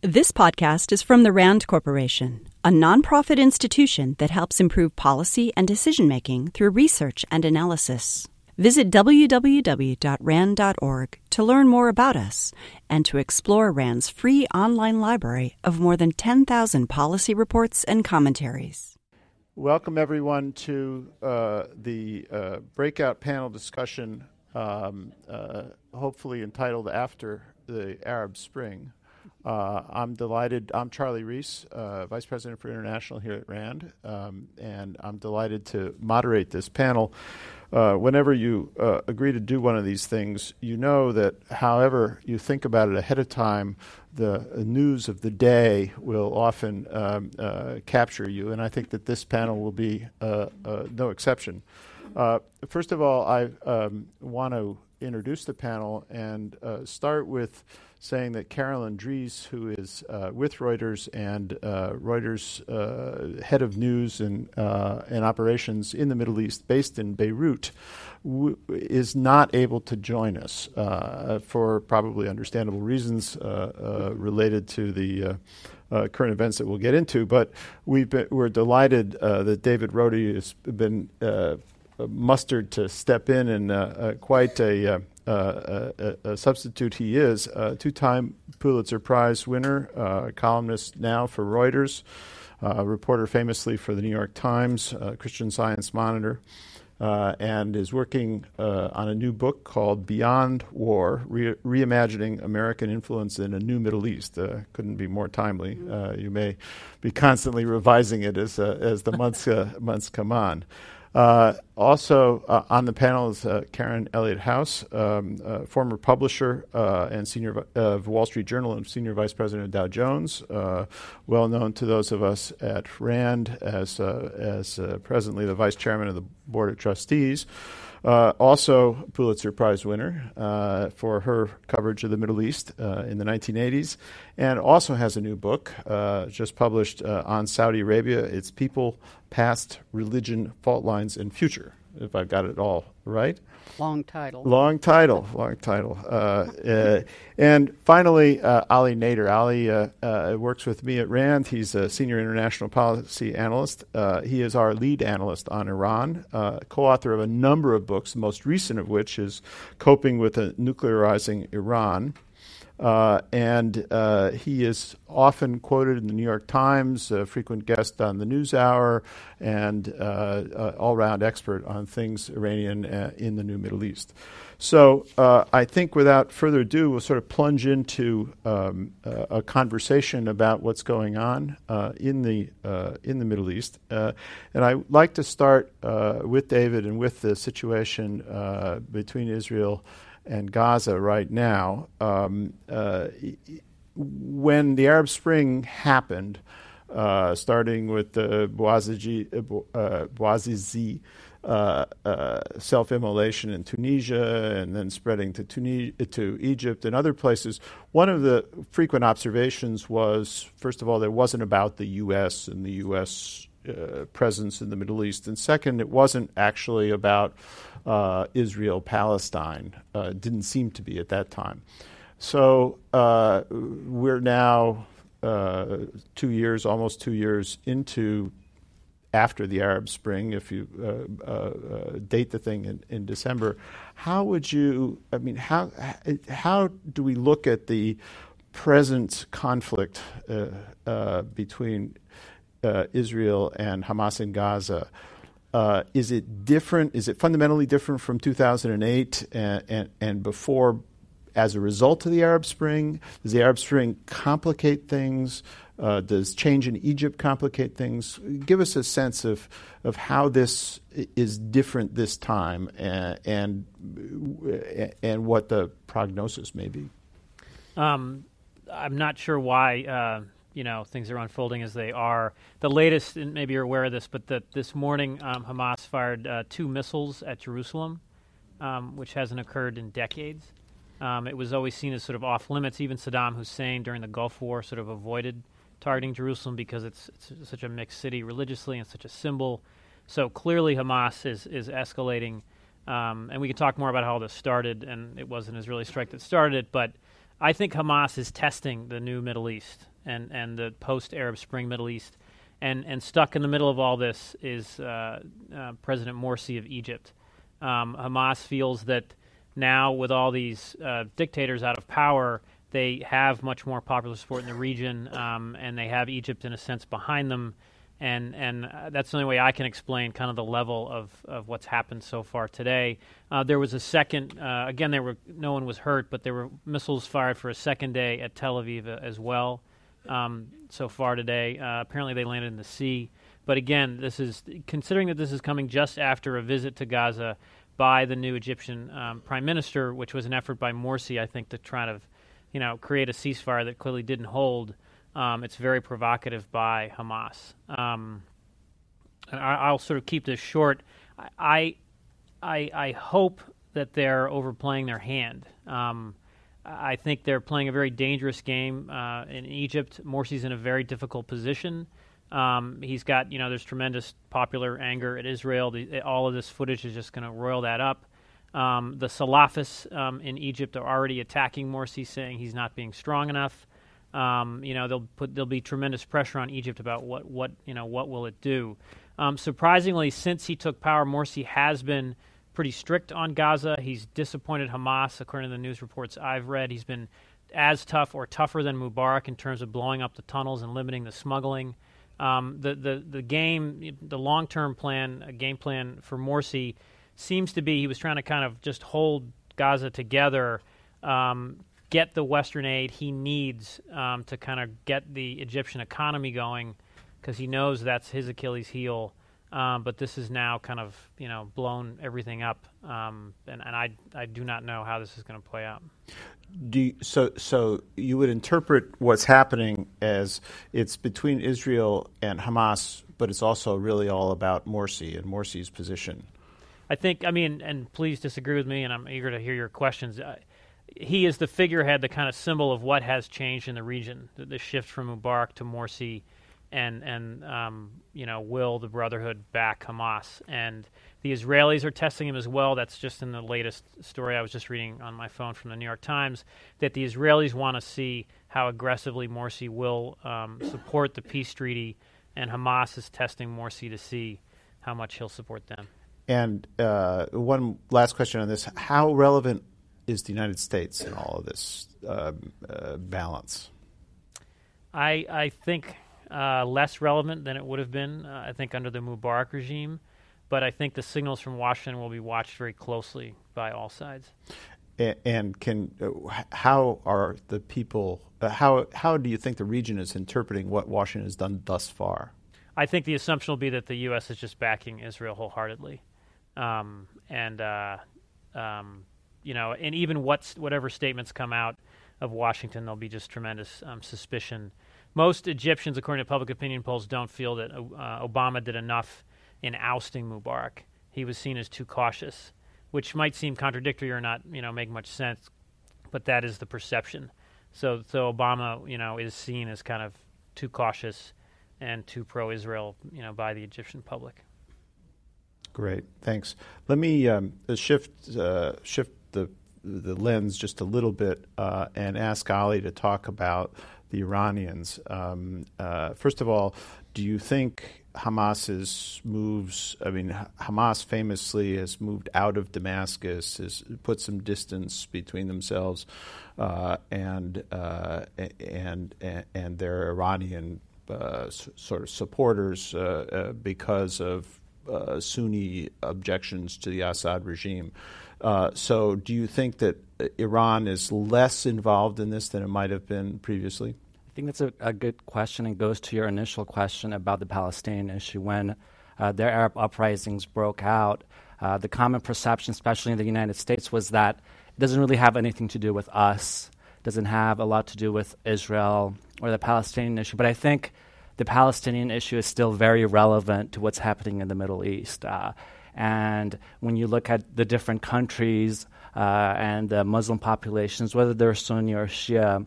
This podcast is from the RAND Corporation, a nonprofit institution that helps improve policy and decision making through research and analysis. Visit www.rand.org to learn more about us and to explore RAND's free online library of more than 10,000 policy reports and commentaries. Welcome, everyone, to uh, the uh, breakout panel discussion, um, uh, hopefully entitled After the Arab Spring. Uh, I'm delighted. I'm Charlie Ries, uh, Vice President for International here at RAND, um, and I'm delighted to moderate this panel. Uh, whenever you uh, agree to do one of these things, you know that however you think about it ahead of time, the news of the day will often um, uh, capture you, and I think that this panel will be uh, no exception. first of all, I um, want to introduce the panel and start with saying that Carolyn Dries, who is uh, with Reuters and uh, Reuters uh, head of news and, uh, and operations in the Middle East, based in Beirut, w- is not able to join us uh, for probably understandable reasons uh, related to the. current events that we'll get into, but been, we're delighted that David Rohde has been mustered to step in and quite a uh, a, a, substitute he is. Uh, Two time Pulitzer Prize winner, uh, columnist now for Reuters, uh, reporter famously for the New York Times, uh, Christian Science Monitor. Uh, and is working on a new book called Beyond War Re- Reimagining American Influence in a New Middle East. couldn't be more timely. you may be constantly revising it as, as the months, months come on. Uh, also uh, on the panel is uh, Karen Elliott House, um, uh, former publisher uh, and senior of Wall Street Journal and senior vice president of Dow Jones, uh, well known to those of us at RAND as as presently the vice chairman of the board of trustees. Uh, also, Pulitzer Prize winner uh, for her coverage of the Middle East uh, in the 1980s, and also has a new book uh, just published uh, on Saudi Arabia. It's People, Past, Religion, Fault Lines, and Future, if I've got it all right. Long title. Long title. Long title. Uh, uh, and finally, uh, Ali Nader. Ali uh, uh, works with me at RAND. He's a senior international policy analyst. Uh, he is our lead analyst on Iran, co author of a number of books, the most recent of which is Coping with a Nuclearizing Iran. Uh, and uh, he is often quoted in the New York Times, a frequent guest on the NewsHour, and uh, uh all round expert on things Iranian uh, in the new Middle East. So uh, I think without further ado, we'll sort of plunge into um, a conversation about what's going on in, the, in the Middle East. and I'd like to start with David and with the situation between Israel and Gaza right now. Um, uh, when the Arab Spring happened, uh, starting with the Bouazizi uh, uh, self-immolation in Tunisia and then spreading to, to Egypt and other places, one of the frequent observations was, first of all, there wasn't about the U.S. and the U.S. Uh, presence in the Middle East, and second, it wasn't actually about uh, Israel Palestine. Uh, didn't seem to be at that time. So uh, we're now uh, two years, almost two years into after the Arab Spring, if you uh, uh, date the thing in, in, December. How would you? I mean, how how do we look at the present conflict between Israel and Hamas in Gaza? Uh, is it different? Is it fundamentally different from 2008 and, and, and, before as a result of the Arab Spring? Does the Arab Spring complicate things? Uh, does change in Egypt complicate things? Give us a sense of, of how this is different this time and, and, and what the prognosis may be. Um, I'm not sure why. Uh you know things are unfolding as they are. The latest, and maybe you're aware of this, but the, this morning um, Hamas fired uh, two missiles at Jerusalem, um, which hasn't occurred in decades. Um, it was always seen as sort of off limits. Even Saddam Hussein during the Gulf War sort of avoided targeting Jerusalem because it's, it's such a mixed city religiously and such a symbol. So clearly Hamas is is escalating, um, and we can talk more about how this started. And it wasn't an Israeli strike that started it, but I think Hamas is testing the new Middle East and, and the post Arab Spring Middle East. And, and stuck in the middle of all this is uh, uh, President Morsi of Egypt. Um, Hamas feels that now, with all these uh, dictators out of power, they have much more popular support in the region, um, and they have Egypt, in a sense, behind them and and uh, that's the only way I can explain kind of the level of, of what's happened so far today. Uh, there was a second uh, again. There were no one was hurt, but there were missiles fired for a second day at Tel Aviv as well. Um, so far today, uh, apparently they landed in the sea. But again, this is considering that this is coming just after a visit to Gaza by the new Egyptian um, prime minister, which was an effort by Morsi, I think, to try to, you know, create a ceasefire that clearly didn't hold. Um, it's very provocative by Hamas. Um, and I, will sort of keep this short. I, I, I hope that they're overplaying their hand. Um, I think they're playing a very dangerous game uh, in Egypt. Morsi's in a very difficult position. Um, he's got, you know, there's tremendous popular anger at Israel. The, all of this footage is just going to roil that up. Um, the Salafists um, in Egypt are already attacking Morsi, saying he's not being strong enough. Um, you know, they'll put there'll be tremendous pressure on Egypt about what what you know what will it do. Um, surprisingly, since he took power, Morsi has been pretty strict on Gaza. He's disappointed Hamas, according to the news reports I've read. He's been as tough or tougher than Mubarak in terms of blowing up the tunnels and limiting the smuggling. Um, the, the the game, the long term plan, a game plan for Morsi seems to be he was trying to kind of just hold Gaza together um, get the Western aid he needs um, to kind of get the Egyptian economy going, because he knows that's his Achilles heel. Um, but this is now kind of you know blown everything up, um, and, and I I do not know how this is going to play out. Do you, so so you would interpret what's happening as it's between Israel and Hamas, but it's also really all about Morsi and Morsi's position. I think I mean, and please disagree with me, and I'm eager to hear your questions he is the figurehead, the kind of symbol of what has changed in the region, the, the shift from Mubarak to Morsi, and and um, you know will the Brotherhood back Hamas, and the Israelis are testing him as well. That's just in the latest story I was just reading on my phone from the New York Times that the Israelis want to see how aggressively Morsi will um, support the peace treaty, and Hamas is testing Morsi to see how much he'll support them. And uh, one last question on this: How relevant is the United States in all of this uh, uh, balance? I I think uh, less relevant than it would have been. Uh, I think under the Mubarak regime, but I think the signals from Washington will be watched very closely by all sides. And, can uh, how are the people? Uh, how how do you think the region is interpreting what Washington has done thus far? I think the assumption will be that the U.S. is just backing Israel wholeheartedly, um, and um, you know, and even what's, whatever statements come out of Washington, there'll be just tremendous um, suspicion. Most Egyptians, according to public opinion polls, don't feel that uh, Obama did enough in ousting Mubarak. He was seen as too cautious, which might seem contradictory or not, you know, make much sense, but that is the perception. So, so Obama, you know, is seen as kind of too cautious and too pro-Israel, you know, by the Egyptian public. Great, thanks. Let me um, shift uh, shift the the lens just a little bit uh, and ask Ali to talk about the Iranians. Um, uh, first of all, do you think Hamas's moves? I mean, Hamas famously has moved out of Damascus, has put some distance between themselves uh, and, uh, and and their Iranian uh, sort of supporters uh, because of Sunni objections to the Assad regime. Uh, so, do you think that Iran is less involved in this than it might have been previously? I think that's a, a good question and goes to your initial question about the Palestinian issue. When uh, their Arab uprisings broke out, uh, the common perception, especially in the United States, was that it doesn't really have anything to do with us, doesn't have a lot to do with Israel or the Palestinian issue. But I think the Palestinian issue is still very relevant to what's happening in the Middle East. Uh, and when you look at the different countries uh, and the Muslim populations, whether they're Sunni or Shia,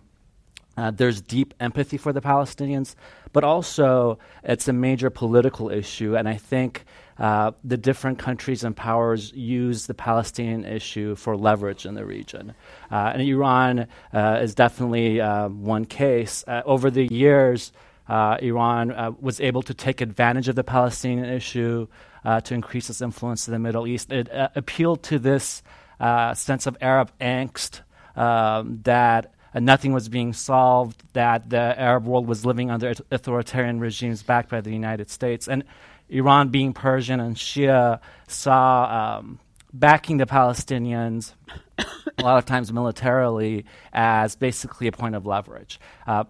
Uh, there's deep empathy for the Palestinians, but also it's a major political issue. And I think uh, the different countries and powers use the Palestinian issue for leverage in the region. Uh, and Iran uh, is definitely uh, one case. Uh, over the years, Iran was able to take advantage of the Palestinian issue to increase its influence in the Middle East. It appealed to this sense of Arab angst um, that uh, nothing was being solved, that the Arab world was living under authoritarian regimes backed by the United States. And Iran, being Persian and Shia, saw um, backing the Palestinians, a lot of times militarily, as basically a point of leverage. Uh,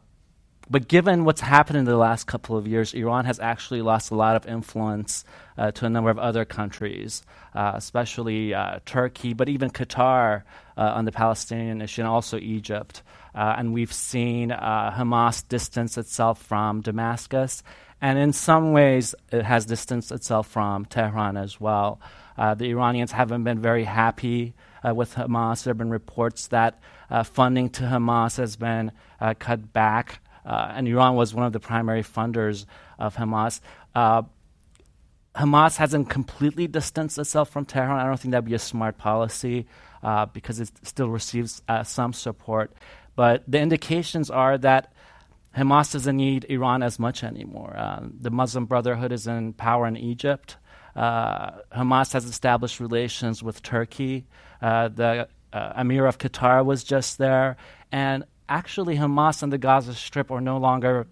but given what's happened in the last couple of years, Iran has actually lost a lot of influence uh, to a number of other countries, uh, especially uh, Turkey, but even Qatar uh, on the Palestinian issue, and also Egypt. Uh, and we've seen uh, Hamas distance itself from Damascus, and in some ways, it has distanced itself from Tehran as well. the Iranians haven't been very happy with Hamas. There have been reports that funding to Hamas has been cut back. Uh, and Iran was one of the primary funders of Hamas. Uh, Hamas hasn't completely distanced itself from Tehran. I don't think that'd be a smart policy uh, because it still receives uh, some support. But the indications are that Hamas doesn't need Iran as much anymore. Uh, the Muslim Brotherhood is in power in Egypt. Uh, Hamas has established relations with Turkey. the Emir of Qatar was just there. And actually Hamas and the Gaza Strip are no longer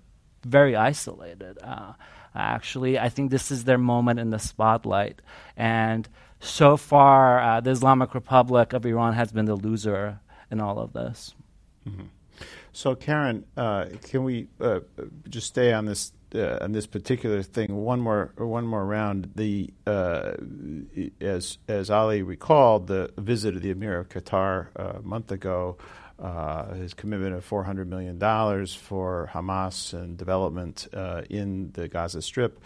very isolated. Uh, actually, I think this is their moment in the spotlight. And so far, uh, the Islamic Republic of Iran has been the loser in all of this. Mm-hmm. So, Karen, uh, can we uh, just stay on this uh, on this particular thing one more one more round? The uh, as as Ali recalled, the visit of the Emir of Qatar a month ago uh, his commitment of $400 million for Hamas and development uh, in the Gaza Strip.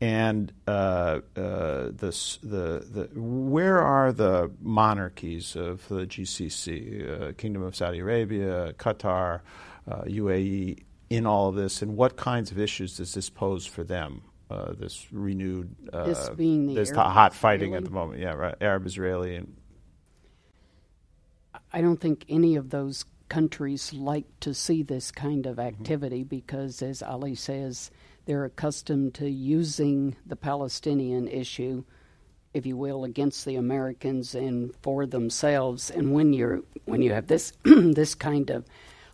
And uh, uh the, the, where are the monarchies of the GCC, uh, Kingdom of Saudi Arabia, Qatar, UAE, uh, in all of this? And what kinds of issues does this pose for them? this renewed, this being the this hot fighting at the moment, yeah, right, Arab Israeli and I don't think any of those countries like to see this kind of mm-hmm. activity mm-hmm. because, as Ali says, they're accustomed to using the Palestinian issue, if you will, against the Americans and for themselves. And when you're when you have this this kind of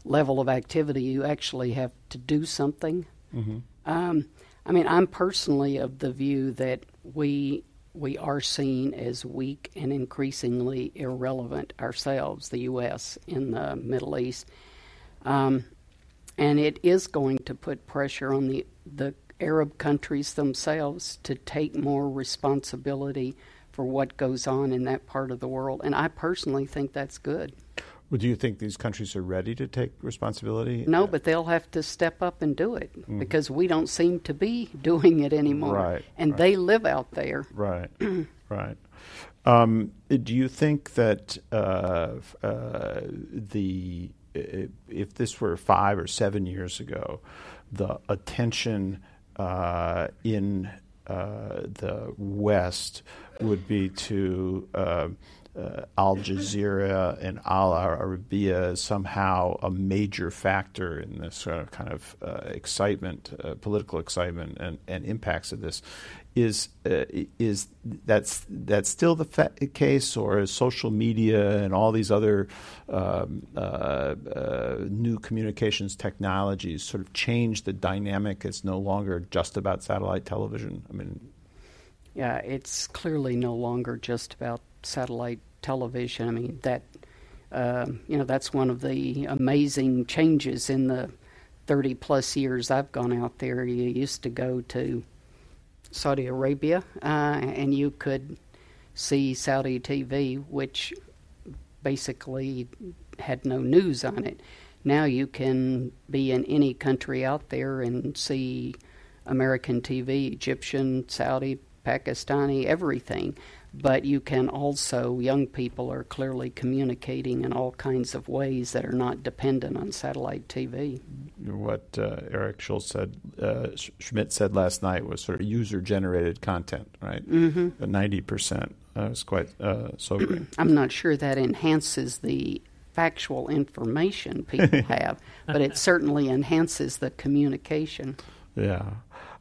level of activity, you actually have to do something. Mm-hmm. Um, I mean, I'm personally of the view that we we are seen as weak and increasingly irrelevant ourselves, the U.S., in the Middle East. Um, and it is going to put pressure on the, the Arab countries themselves to take more responsibility for what goes on in that part of the world. And I personally think that's good. Well, do you think these countries are ready to take responsibility? No, but they'll have to step up and do it mm-hmm. because we don't seem to be doing it anymore. Right. And right. they live out there. Right. right. Um, do you think that uh, uh, the if this were five or seven years ago, the attention uh, in uh, the West would be to uh, Al Jazeera and Al Arabiya is somehow a major factor in this uh, kind of uh, excitement, uh, political excitement, and, and impacts of this. Is uh, is that's that's still the fa- case, or is social media and all these other um, uh, new communications technologies sort of change the dynamic? It's no longer just about satellite television. I mean, yeah, it's clearly no longer just about satellite television. I mean that uh, you know that's one of the amazing changes in the 30 plus years I've gone out there. You used to go to Saudi Arabia uh, and you could see Saudi TV, which basically had no news on it. Now you can be in any country out there and see American TV, Egyptian, Saudi, Pakistani, everything but you can also, young people are clearly communicating in all kinds of ways that are not dependent on satellite TV. What uh, Eric Schultz said, uh, Schmidt said last night was sort of user generated content, right? Mm-hmm. 90%. Uh, was quite uh, sobering. I'm not sure that enhances the factual information people have, but it certainly enhances the communication. Yeah.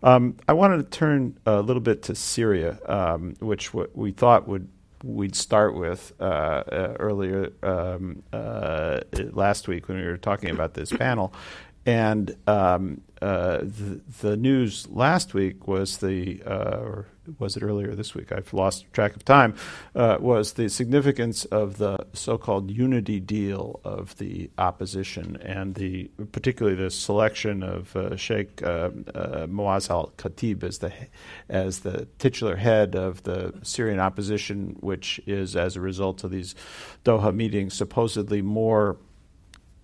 Um, I wanted to turn a little bit to Syria, um, which w- we thought would we'd start with uh, uh, earlier um, uh, last week when we were talking about this panel. And um, the, the, news last week was the, uh, or was it earlier this week? I've lost track of time. Uh, was the significance of the so-called unity deal of the opposition, and the particularly the selection of uh, Sheikh uh, uh Muaz al Khatib as the as the titular head of the Syrian opposition, which is as a result of these Doha meetings supposedly more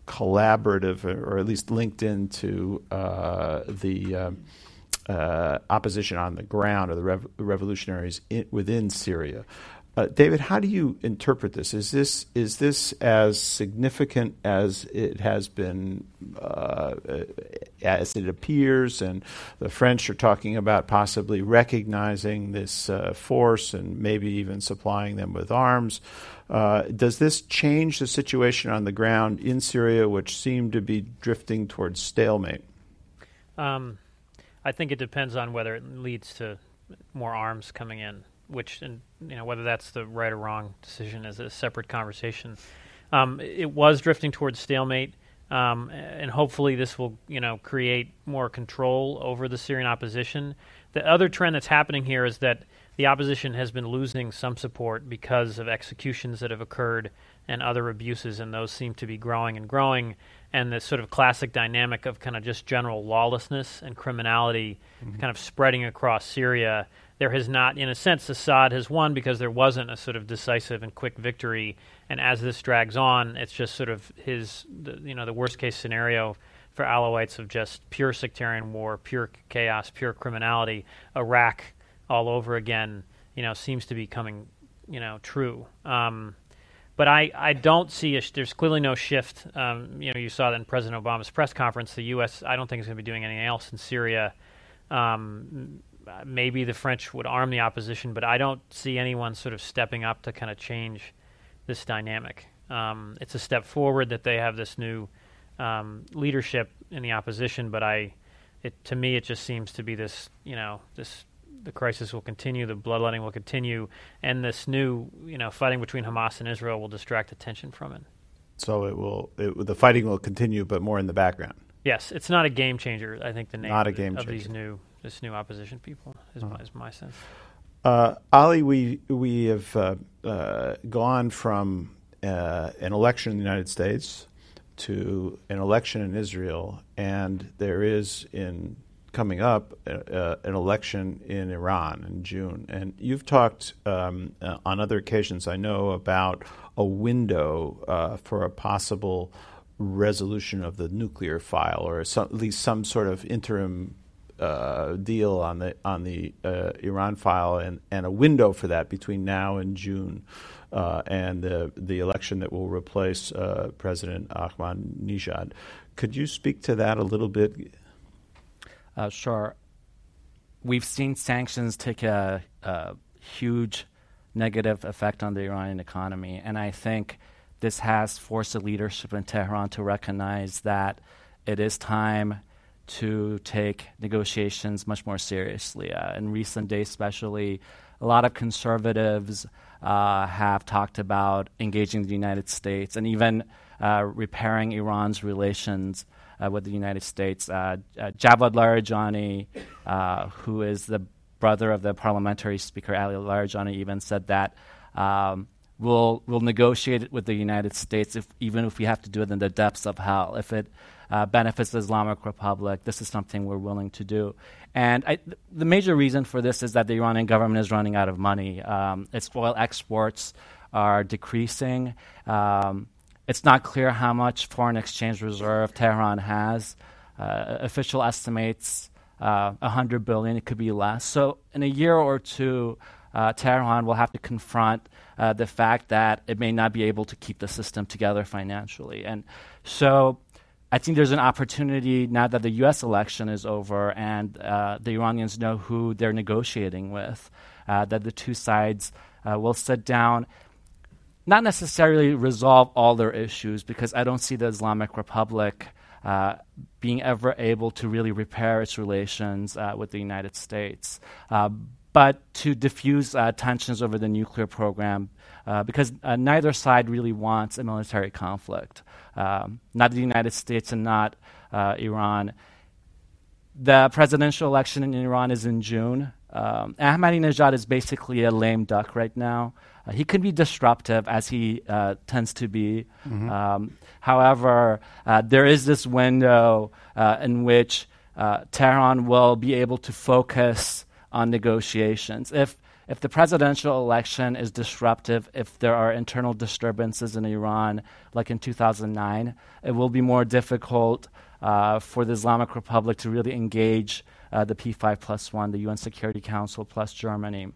collaborative or at least linked into uh, the um, uh, opposition on the ground or the rev- revolutionaries in, within Syria. Uh, David, how do you interpret this? Is this is this as significant as it has been, uh, as it appears? And the French are talking about possibly recognizing this uh, force and maybe even supplying them with arms. Uh, does this change the situation on the ground in Syria, which seemed to be drifting towards stalemate? Um, I think it depends on whether it leads to more arms coming in, which and you know whether that's the right or wrong decision is a separate conversation. Um, it was drifting towards stalemate, um, and hopefully this will you know create more control over the Syrian opposition. The other trend that's happening here is that the opposition has been losing some support because of executions that have occurred and other abuses, and those seem to be growing and growing and this sort of classic dynamic of kind of just general lawlessness and criminality mm-hmm. kind of spreading across Syria. There has not, in a sense, Assad has won because there wasn't a sort of decisive and quick victory. And as this drags on, it's just sort of his, the, you know, the worst case scenario for Alawites of just pure sectarian war, pure chaos, pure criminality. Iraq all over again, you know, seems to be coming, you know, true. Um, but I, I don't see a sh- there's clearly no shift. Um, you know, you saw that in President Obama's press conference. The U.S. I don't think is going to be doing anything else in Syria. Um, maybe the French would arm the opposition, but I don't see anyone sort of stepping up to kind of change this dynamic. Um, it's a step forward that they have this new um, leadership in the opposition, but I, it to me, it just seems to be this you know this the crisis will continue, the bloodletting will continue, and this new, you know, fighting between Hamas and Israel will distract attention from it. So it will, it, the fighting will continue, but more in the background. Yes, it's not a game changer. I think the name not a game of changer. these new this new opposition people is, uh-huh. my, is my sense. Uh, Ali, we we have uh, uh, gone from uh, an election in the United States to an election in Israel, and there is in coming up uh, uh, an election in Iran in June, and you've talked um, uh, on other occasions, I know, about a window uh, for a possible resolution of the nuclear file, or some, at least some sort of interim uh, deal on the on the uh, Iran file, and, and a window for that between now and June. and the the election that will replace President Ahmadinejad. Could you speak to that a little bit? Uh, sure. We've seen sanctions take a, a, huge negative effect on the Iranian economy, and I think this has forced the leadership in Tehran to recognize that it is time to take negotiations much more seriously. Uh, in recent days, especially, a lot of conservatives uh, have talked about engaging the United States and even uh, repairing Iran's relations uh, with the United States. Uh, uh, Javad Larijani, who is the brother of the parliamentary speaker Ali Larijani, even said that um, we'll we'll negotiate it with the United States if even if we have to do it in the depths of hell. If it uh, benefits the Islamic Republic, this is something we're willing to do. And I, th- the major reason for this is that the Iranian government is running out of money. Um, its oil exports are decreasing. Um, it's not clear how much foreign exchange reserve Tehran has. Uh, official estimates uh, 100 billion. It could be less. So in a year or two, uh, Tehran will have to confront uh, the fact that it may not be able to keep the system together financially. And so I think there's an opportunity now that the U.S. election is over and uh, the Iranians know who they're negotiating with, uh, that the two sides uh, will sit down, not necessarily resolve all their issues, because I don't see the Islamic Republic uh, being ever able to really repair its relations uh, with the United States. Uh, but to diffuse tensions over the nuclear program, because neither side really wants a military conflict. Um, not the United States and not Iran. The presidential election in Iran is in June. Um, Ahmadinejad is basically a lame duck right now. Uh, he can be disruptive, as he uh, tends to be. Mm-hmm. Um, however, uh, there is this window uh, in which uh, Tehran will be able to focus on negotiations. If if the presidential election is disruptive, if there are internal disturbances in Iran, like in 2009, it will be more difficult uh, for the Islamic Republic to really engage the P5 plus one, the UN Security Council plus Germany.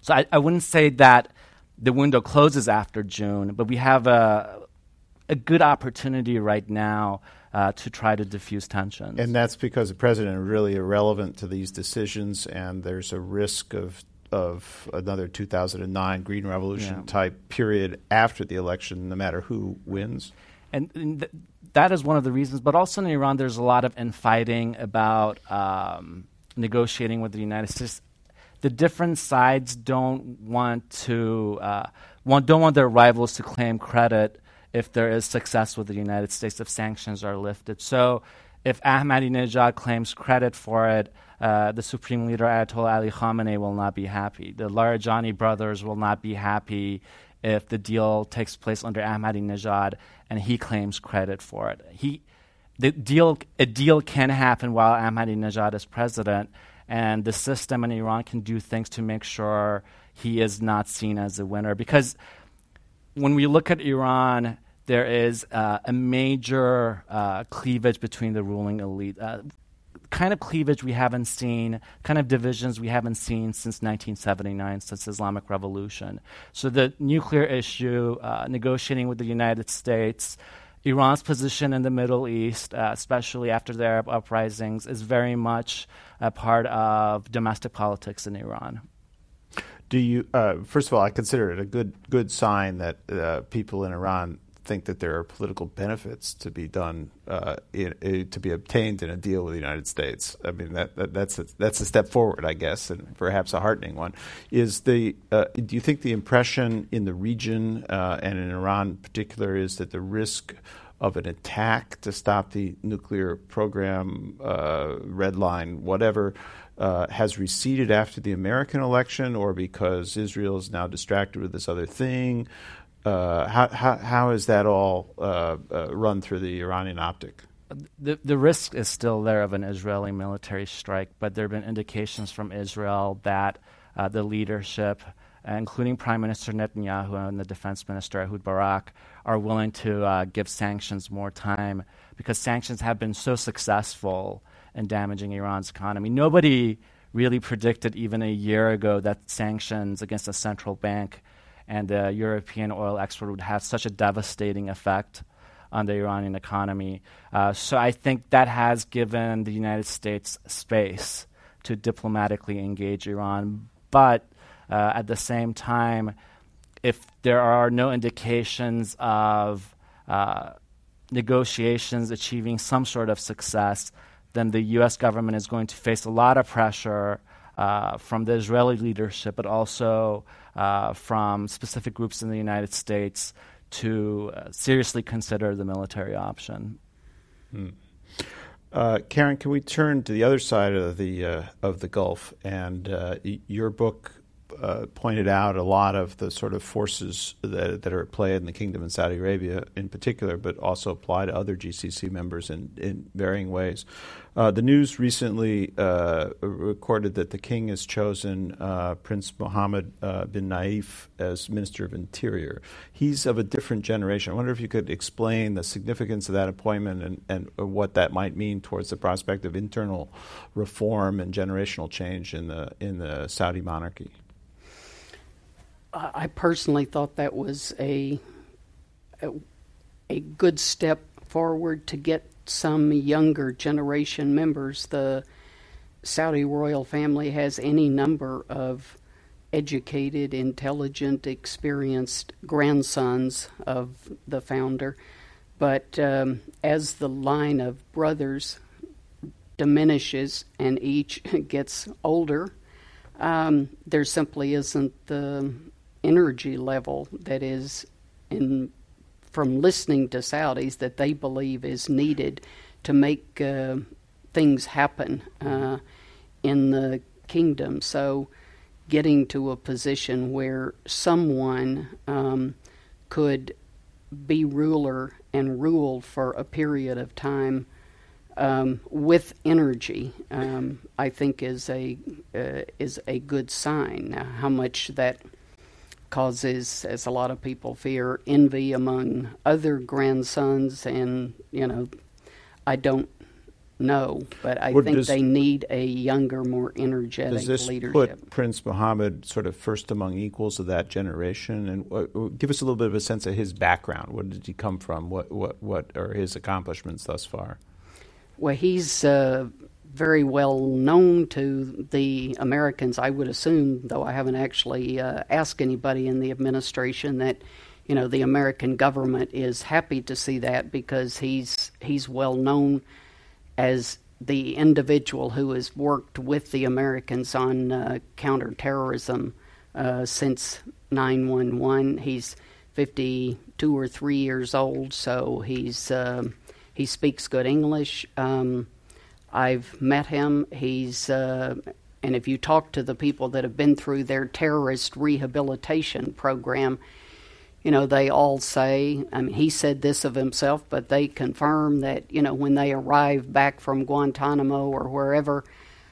So I, I wouldn't say that the window closes after June, but we have a, a good opportunity right now uh, to try to diffuse tensions. And that's because the president is really irrelevant to these decisions, and there's a risk of of another 2009 Green Revolution yeah. type period after the election, no matter who wins. And, and th- that is one of the reasons. But also in Iran, there's a lot of infighting about um, negotiating with the United States the different sides don't want to uh, want, don't want their rivals to claim credit if there is success with the United States if sanctions are lifted. So if Ahmadinejad claims credit for it, uh, the Supreme Leader Ayatollah Ali Khamenei will not be happy. The Larijani brothers will not be happy if the deal takes place under Ahmadinejad and he claims credit for it. He, the deal, a deal can happen while Ahmadinejad is president, and the system in Iran can do things to make sure he is not seen as a winner. Because when we look at Iran, there is uh, a major uh, cleavage between the ruling elite. Uh, kind of cleavage we haven't seen, kind of divisions we haven't seen since 1979, since Islamic Revolution. So the nuclear issue, uh, negotiating with the United States, Iran's position in the Middle East, uh, especially after the Arab uprisings, is very much a part of domestic politics in Iran. Do you? Uh, first of all, I consider it a good good sign that uh, people in Iran think that there are political benefits to be done uh, in, in, to be obtained in a deal with the United States. I mean that, that, that's a, that's a step forward, I guess, and perhaps a heartening one. Is the uh, do you think the impression in the region uh, and in Iran in particular is that the risk of an attack to stop the nuclear program, uh, red line, whatever, uh, has receded after the American election, or because Israel is now distracted with this other thing? Uh, how, how, how is that all uh, uh, run through the Iranian optic? The, the risk is still there of an Israeli military strike, but there have been indications from Israel that uh, the leadership, including Prime Minister Netanyahu and the Defense Minister Ehud Barak, are willing to uh, give sanctions more time because sanctions have been so successful in damaging Iran's economy. Nobody really predicted even a year ago that sanctions against a central bank and the European oil export would have such a devastating effect on the Iranian economy. Uh, so I think that has given the United States space to diplomatically engage Iran. But uh, at the same time, if there are no indications of uh, negotiations achieving some sort of success, then the U.S. government is going to face a lot of pressure uh, from the Israeli leadership, but also uh, from specific groups in the United States to uh, seriously consider the military option. Hmm. Uh, Karen, can we turn to the other side of the uh, of the Gulf? And uh, y- your book uh, pointed out a lot of the sort of forces that, that are at play in the kingdom in Saudi Arabia in particular, but also apply to other GCC members in, in varying ways. Uh, the news recently uh, recorded that the king has chosen uh, Prince Mohammed uh, bin Naif as Minister of Interior. He's of a different generation. I wonder if you could explain the significance of that appointment and, and what that might mean towards the prospect of internal reform and generational change in the in the Saudi monarchy. I personally thought that was a, a, a good step forward to get some younger generation members. The Saudi royal family has any number of educated, intelligent, experienced grandsons of the founder. But um, as the line of brothers diminishes and each gets older, um, there simply isn't the energy level that is in from listening to Saudis that they believe is needed to make uh, things happen uh, in the kingdom. So, getting to a position where someone um, could be ruler and rule for a period of time um, with energy, um, I think is a uh, is a good sign. Now, how much that causes, as a lot of people fear, envy among other grandsons, and you know, I don't know, but I think they need a younger, more energetic does this leadership. Put Prince Mohammed sort of first among equals of that generation, and uh, give us a little bit of a sense of his background. Where did he come from? What what what are his accomplishments thus far? Well, he's uh, very well known to the Americans, I would assume, though I haven't actually uh, asked anybody in the administration that you know the American government is happy to see that because he's he's well known as the individual who has worked with the Americans on uh, counterterrorism uh, since 911. He's 52 or 3 years old, so he's um, he speaks good English. Um, I've met him. He's uh, and if you talk to the people that have been through their terrorist rehabilitation program, you know they all say. I mean, he said this of himself, but they confirm that you know when they arrive back from Guantanamo or wherever.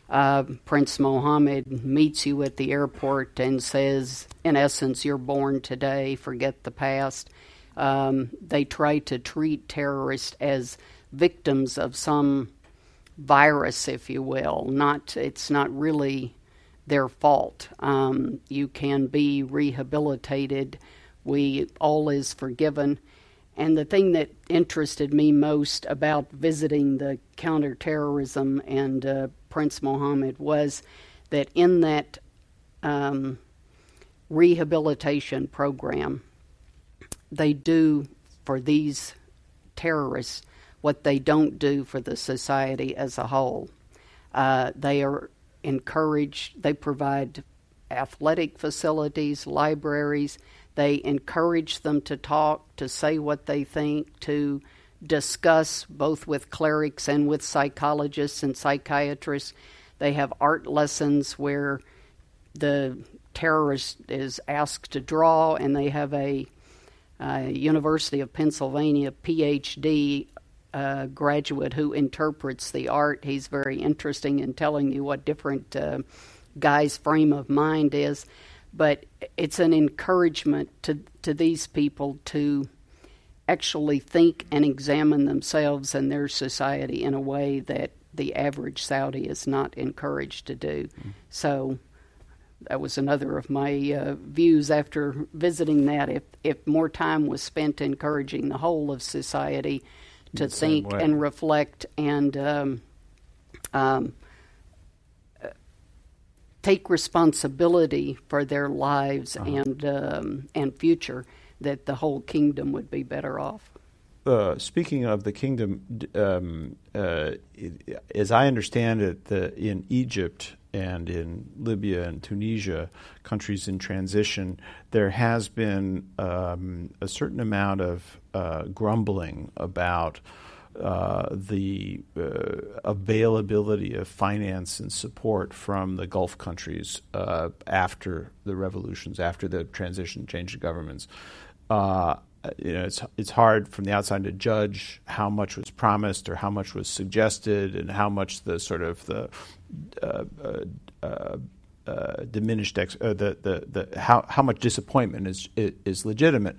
Uh, Prince Mohammed meets you at the airport and says, in essence, you're born today, forget the past. Um, they try to treat terrorists as victims of some virus, if you will. Not it's not really their fault. Um, you can be rehabilitated. We all is forgiven. And the thing that interested me most about visiting the counterterrorism and uh, Prince Mohammed was that in that um, rehabilitation program, they do for these terrorists what they don't do for the society as a whole. Uh, they are encouraged, they provide athletic facilities, libraries, they encourage them to talk, to say what they think, to discuss both with clerics and with psychologists and psychiatrists. They have art lessons where the terrorist is asked to draw, and they have a uh, University of Pennsylvania PhD uh, graduate who interprets the art. He's very interesting in telling you what different uh, guys' frame of mind is. But it's an encouragement to, to these people to actually think and examine themselves and their society in a way that the average Saudi is not encouraged to do. Mm. So that was another of my uh, views after visiting that. If if more time was spent encouraging the whole of society to think and reflect and um, um, take responsibility for their lives uh-huh. and um, and future, that the whole kingdom would be better off. Uh, speaking of the kingdom, um, uh, as I understand it, the, in Egypt and in Libya and Tunisia, countries in transition, there has been um, a certain amount of uh, grumbling about uh, the uh, availability of finance and support from the Gulf countries uh, after the revolutions, after the transition, change of governments. Uh, you know, it's it's hard from the outside to judge how much was promised or how much was suggested and how much the sort of the uh, uh, diminished ex- uh, the, the, the how, how much disappointment is, is, is legitimate.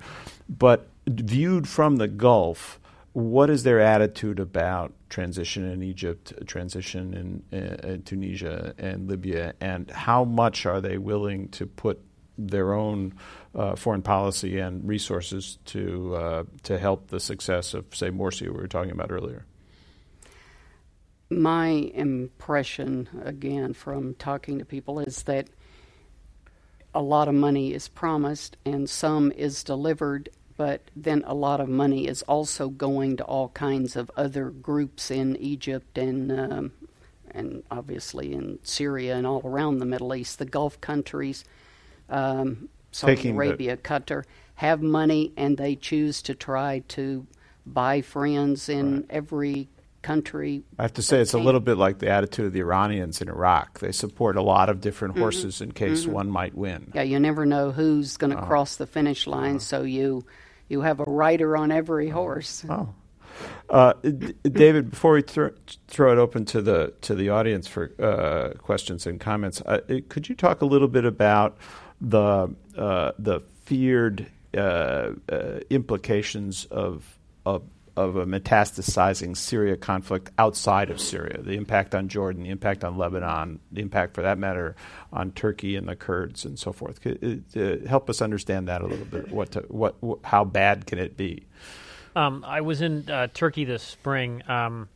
But viewed from the Gulf, what is their attitude about transition in Egypt, transition in, in, in, Tunisia and Libya, and how much are they willing to put their own uh, foreign policy and resources to uh, to help the success of, say, Morsi, we were talking about earlier? My impression, again, from talking to people, is that a lot of money is promised and some is delivered, but then a lot of money is also going to all kinds of other groups in Egypt and um, and obviously in Syria and all around the Middle East, the Gulf countries, um, Saudi Taking Arabia, the- Qatar, have money and they choose to try to buy friends in Right. every country. I have to say, it's a little bit like the attitude of the Iranians in Iraq. They support a lot of different horses in case one might win. Yeah, you never know who's going Uh-huh. to cross the finish line, so you you have a rider on every horse. Oh. Uh, David, before we thro- throw it open to the to the audience for uh, questions and comments, uh, could you talk a little bit about the uh, the feared uh, uh, implications of, of of a metastasizing Syria conflict outside of Syria, the impact on Jordan, the impact on Lebanon, the impact, for that matter, on Turkey and the Kurds and so forth. Could, uh, help us understand that a little bit. What to, what wh- how bad can it be? Um, I was in uh, Turkey this spring, um,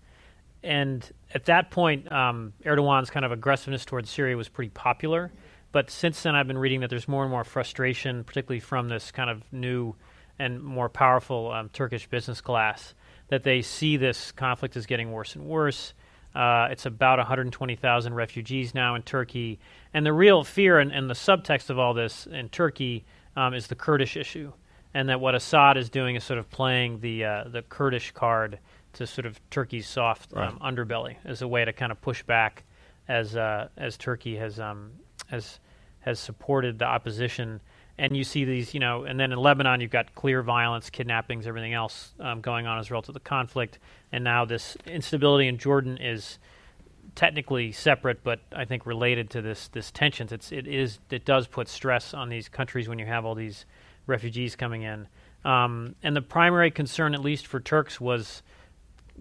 and at that point, um, Erdogan's kind of aggressiveness towards Syria was pretty popular. But since then, I've been reading that there's more and more frustration, particularly from this kind of new and more powerful um, Turkish business class, that they see this conflict is getting worse and worse. Uh, it's about 120,000 refugees now in Turkey. And the real fear and, and the subtext of all this in Turkey um, is the Kurdish issue. And that what Assad is doing is sort of playing the, uh, the Kurdish card to sort of Turkey's soft um, underbelly as a way to kind of push back as, uh, as Turkey has, um, has, has supported the opposition. And you see these, you know, and then in Lebanon, you've got clear violence, kidnappings, everything else um, going on as a result of the conflict. And now this instability in Jordan is technically separate, but I think related to this this tensions. It's it is it does put stress on these countries when you have all these refugees coming in. Um, and the primary concern, at least for Turks, was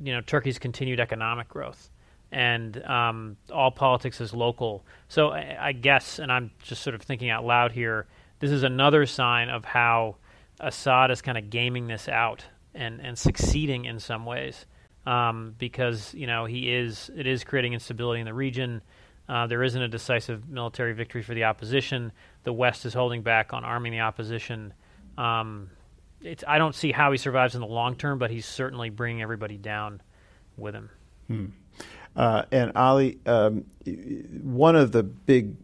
you know Turkey's continued economic growth, and um, all politics is local. So I, I guess, and I'm just sort of thinking out loud here. This is another sign of how Assad is kind of gaming this out and and succeeding in some ways um, because you know he is it is creating instability in the region. Uh, there isn't a decisive military victory for the opposition. The West is holding back on arming the opposition. Um, it's, I don't see how he survives in the long term, but he's certainly bringing everybody down with him. Uh, and Ali, um, one of the big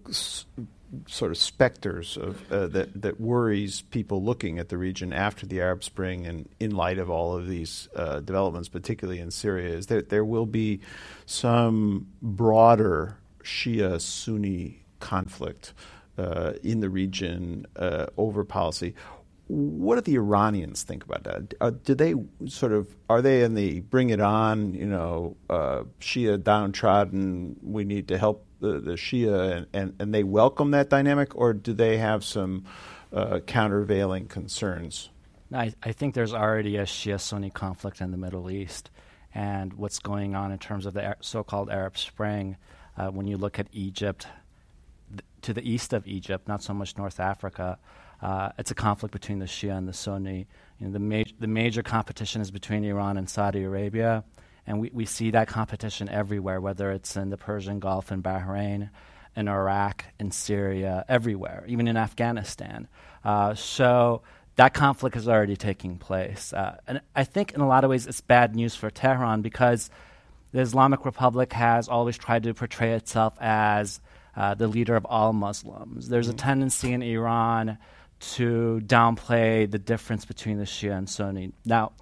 sort of specters of uh, that that worries people looking at the region after the Arab Spring and in light of all of these uh, developments, particularly in Syria, is that there will be some broader Shia Sunni conflict uh, in the region uh, over policy. What do the Iranians think about that? Uh, do they sort of are they in the bring it on? You know, uh, Shia downtrodden. We need to help the, the Shia, and, and, and they welcome that dynamic, or do they have some uh, countervailing concerns? I, I think there's already a Shia Sunni conflict in the Middle East. And what's going on in terms of the so called Arab Spring, uh, when you look at Egypt, th- to the east of Egypt, not so much North Africa, uh, it's a conflict between the Shia and the Sunni. You know, the, ma- the major competition is between Iran and Saudi Arabia. And we, we see that competition everywhere, whether it's in the Persian Gulf in Bahrain, in Iraq, in Syria, everywhere, even in Afghanistan. Uh, so that conflict is already taking place. Uh, and I think in a lot of ways it's bad news for Tehran because the Islamic Republic has always tried to portray itself as uh, the leader of all Muslims. There's a tendency in Iran to downplay the difference between the Shia and Sunni. Now,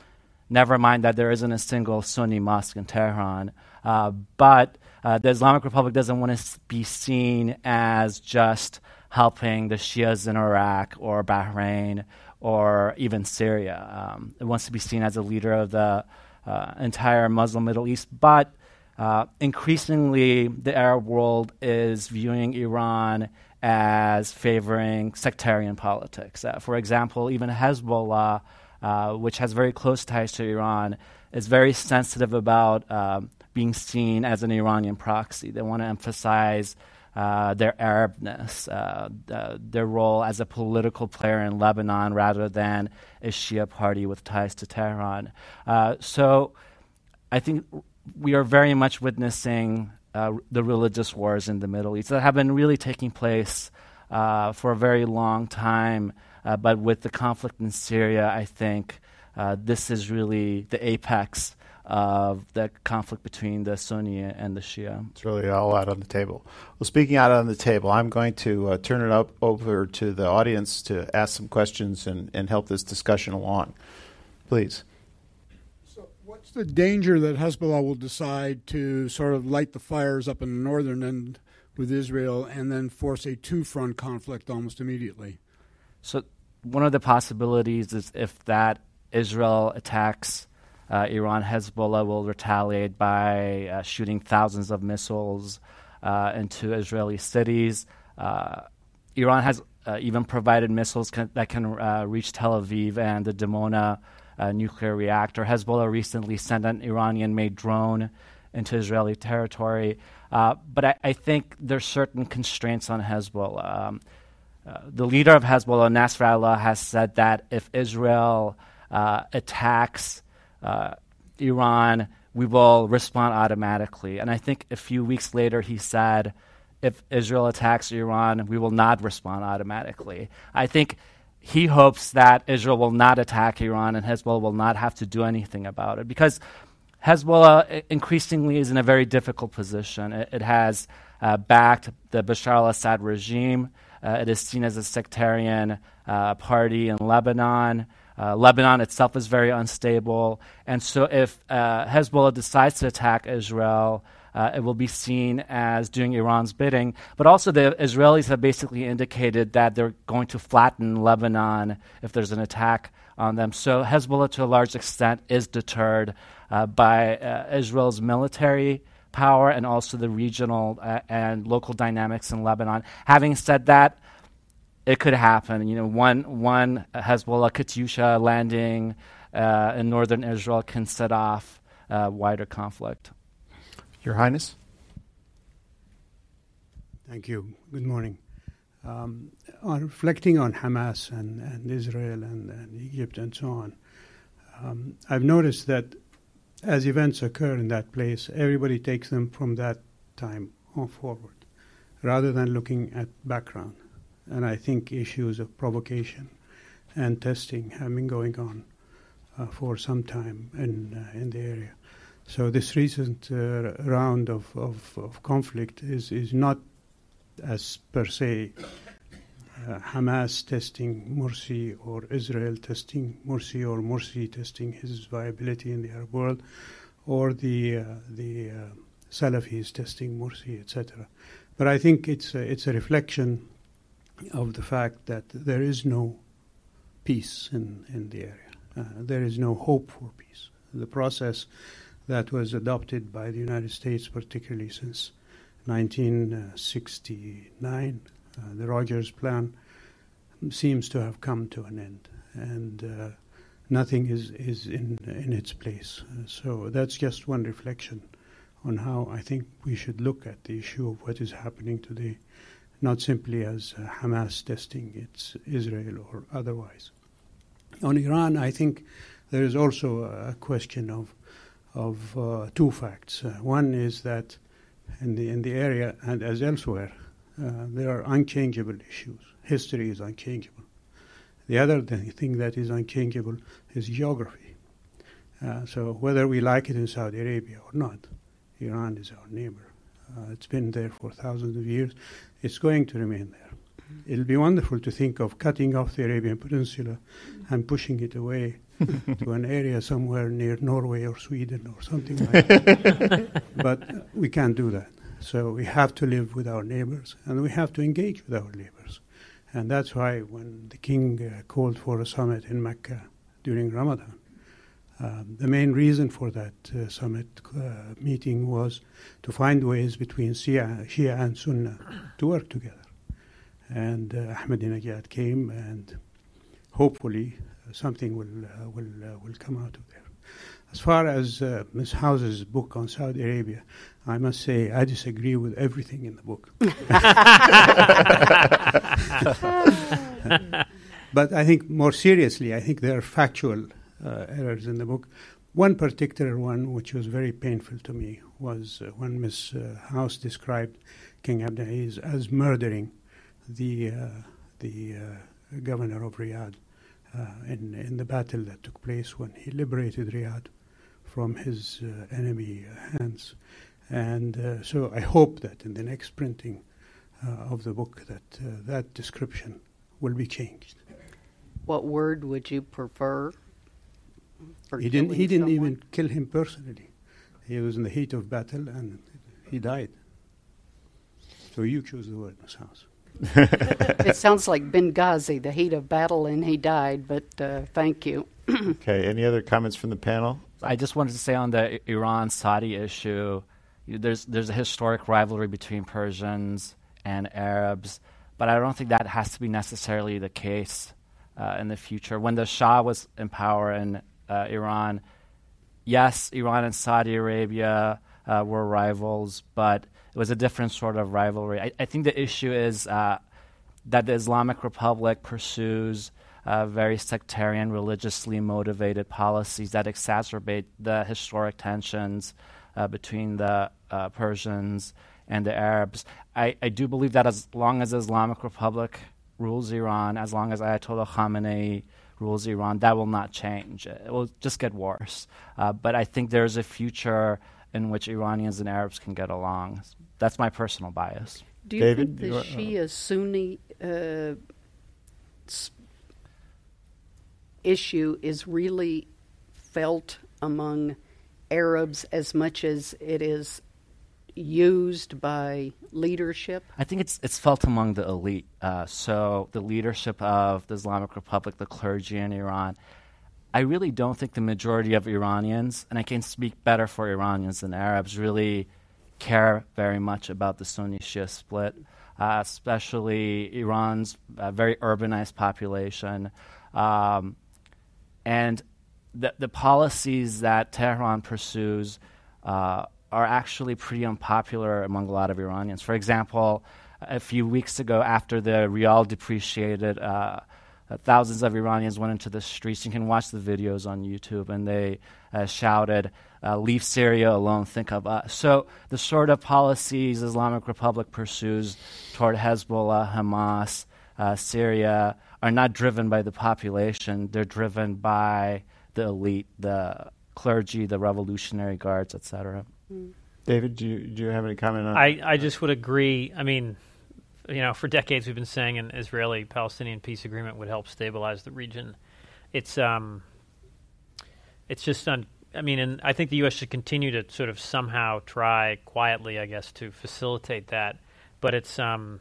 never mind that there isn't a single Sunni mosque in Tehran, uh, but uh, the Islamic Republic doesn't want to be seen as just helping the Shias in Iraq or Bahrain or even Syria. Um, it wants to be seen as a leader of the uh, entire Muslim Middle East, but uh, increasingly the Arab world is viewing Iran as favoring sectarian politics. Uh, for example, even Hezbollah, uh, which has very close ties to Iran, is very sensitive about um, being seen as an Iranian proxy. They want to emphasize uh, their Arabness, uh, uh, their role as a political player in Lebanon rather than a Shia party with ties to Tehran. Uh, so I think we are very much witnessing uh, the religious wars in the Middle East that have been really taking place uh, for a very long time. But with the conflict in Syria, I think this is really the apex of the conflict between the Sunni and the Shia. It's really all out on the table. Well, speaking out on the table, I'm going to uh, turn it up over to the audience to ask some questions and, and help this discussion along. Please. So, what's the danger that Hezbollah will decide to sort of light the fires up in the northern end with Israel and then force a two front conflict almost immediately? So, one of the possibilities is if that Israel attacks uh, Iran Hezbollah will retaliate by uh, shooting thousands of missiles uh, into Israeli cities. Uh, Iran has uh, even provided missiles can, that can uh, reach Tel Aviv and the Dimona nuclear reactor. Hezbollah recently sent an Iranian made drone into Israeli territory. but I, I, think there's certain constraints on Hezbollah. Um, the leader of Hezbollah, Nasrallah, has said that if Israel attacks uh, Iran, we will respond automatically. And I think a few weeks later he said, if Israel attacks Iran, we will not respond automatically. I think he hopes that Israel will not attack Iran and Hezbollah will not have to do anything about it because Hezbollah increasingly is in a very difficult position. It, it has uh, backed the Bashar al Assad regime. Uh, it is seen as a sectarian uh, party in Lebanon. Uh, Lebanon itself is very unstable. And so, if uh, Hezbollah decides to attack Israel, uh, it will be seen as doing Iran's bidding. But also, the Israelis have basically indicated that they're going to flatten Lebanon if there's an attack on them. So, Hezbollah, to a large extent, is deterred uh, by Israel's military power and also the regional uh, and local dynamics in Lebanon. Having said that, it could happen. You know, one one Hezbollah Katyusha landing uh, in northern Israel can set off uh, wider conflict. Your Highness. Thank you. Good morning. Um, on reflecting on Hamas and, and Israel and, and, Egypt and so on, um, I've noticed that as events occur in that place, everybody takes them from that time on forward, rather than looking at background and I think issues of provocation and testing have been going on uh, for some time in uh, in the area. So this recent uh, round of, of, of, conflict is is not as per se uh, Hamas testing Morsi or Israel testing Morsi or Morsi testing his viability in the Arab world, or the uh, the uh, Salafis testing Morsi, etc. But I think it's a, it's a reflection of the fact that there is no peace in, in the area. Uh, there is no hope for peace. The process that was adopted by the United States, particularly since 1969, uh, the Rogers Plan, seems to have come to an end, and uh, nothing is, is in, in its place. Uh, so that's just one reflection on how I think we should look at the issue of what is happening today not simply as uh, Hamas testing its Israel or otherwise. On Iran, I think there is also a question of of uh, two facts. Uh, one is that in the in the area and as elsewhere, uh, there are unchangeable issues. History is unchangeable. The other thing that is unchangeable is geography. Uh, so whether we like it in Saudi Arabia or not, Iran is our neighbor. Uh, it's been there for thousands of years. It's going to remain there. It'll be wonderful to think of cutting off the Arabian Peninsula and pushing it away to an area somewhere near Norway or Sweden or something like that. but we can't do that. So we have to live with our neighbors and we have to engage with our neighbors. And that's why when the king uh, called for a summit in Mecca during Ramadan, um, the main reason for that uh, summit uh, meeting was to find ways between Shia, Shia and Sunnah to work together. And uh, Ahmadinejad came, and hopefully uh, something will uh, will uh, will come out of there. As far as uh, Ms. House's book on Saudi Arabia, I must say I disagree with everything in the book. but I think more seriously, I think there are factual uh, errors in the book. One particular one, which was very painful to me, was uh, when Ms. Uh, House described King Abdulaziz as murdering the uh, the uh, governor of Riyadh uh, in in the battle that took place when he liberated Riyadh from his uh, enemy hands. And uh, so I hope that in the next printing uh, of the book that that description will be changed. What word would you prefer? he didn't. He didn't someone? even kill him personally. He was in the heat of battle and he died. So you choose the word, Ms. House. it sounds like Benghazi, the heat of battle, and he died. But uh, thank you. okay. Any other comments from the panel? I just wanted to say on the Iran Saudi issue, there's there's a historic rivalry between Persians and Arabs, but I don't think that has to be necessarily the case uh, in the future. When the Shah was in power in uh, Iran, yes, Iran and Saudi Arabia uh, were rivals, but it was a different sort of rivalry. I, I think the issue is uh, that the Islamic Republic pursues uh, very sectarian, religiously motivated policies that exacerbate the historic tensions uh, between the uh, Persians and the Arabs. I, I do believe that as long as the Islamic Republic rules Iran, as long as Ayatollah Khamenei rules Iran, that will not change. It will just get worse. Uh, but I think there's a future in which Iranians and Arabs can get along. That's my personal bias. Do you David, think the you- Shia Sunni uh, s- issue is really felt among Arabs as much as it is used by leadership? I think it's it's felt among the elite. Uh, so the leadership of the Islamic Republic, the clergy in Iran. I really don't think the majority of Iranians, and I can speak better for Iranians than Arabs, really care very much about the Sunni Shia split, uh, especially Iran's uh, very urbanized population. Um, and the, the policies that Tehran pursues uh, are actually pretty unpopular among a lot of Iranians. For example, a few weeks ago, after the rial depreciated, uh, uh, thousands of Iranians went into the streets. You can watch the videos on YouTube, and they uh, shouted, uh, "Leave Syria alone, think of us." So the sort of policies Islamic Republic pursues toward Hezbollah, Hamas, uh, Syria are not driven by the population. They're driven by the elite, the clergy, the Revolutionary Guards, etc. David, do you, do you have any comment on? I, I just would agree. I mean, you know, for decades we've been saying an Israeli-Palestinian peace agreement would help stabilize the region. It's um, it's just un- I mean, and I think the U.S. should continue to sort of somehow try quietly, I guess, to facilitate that. But it's um,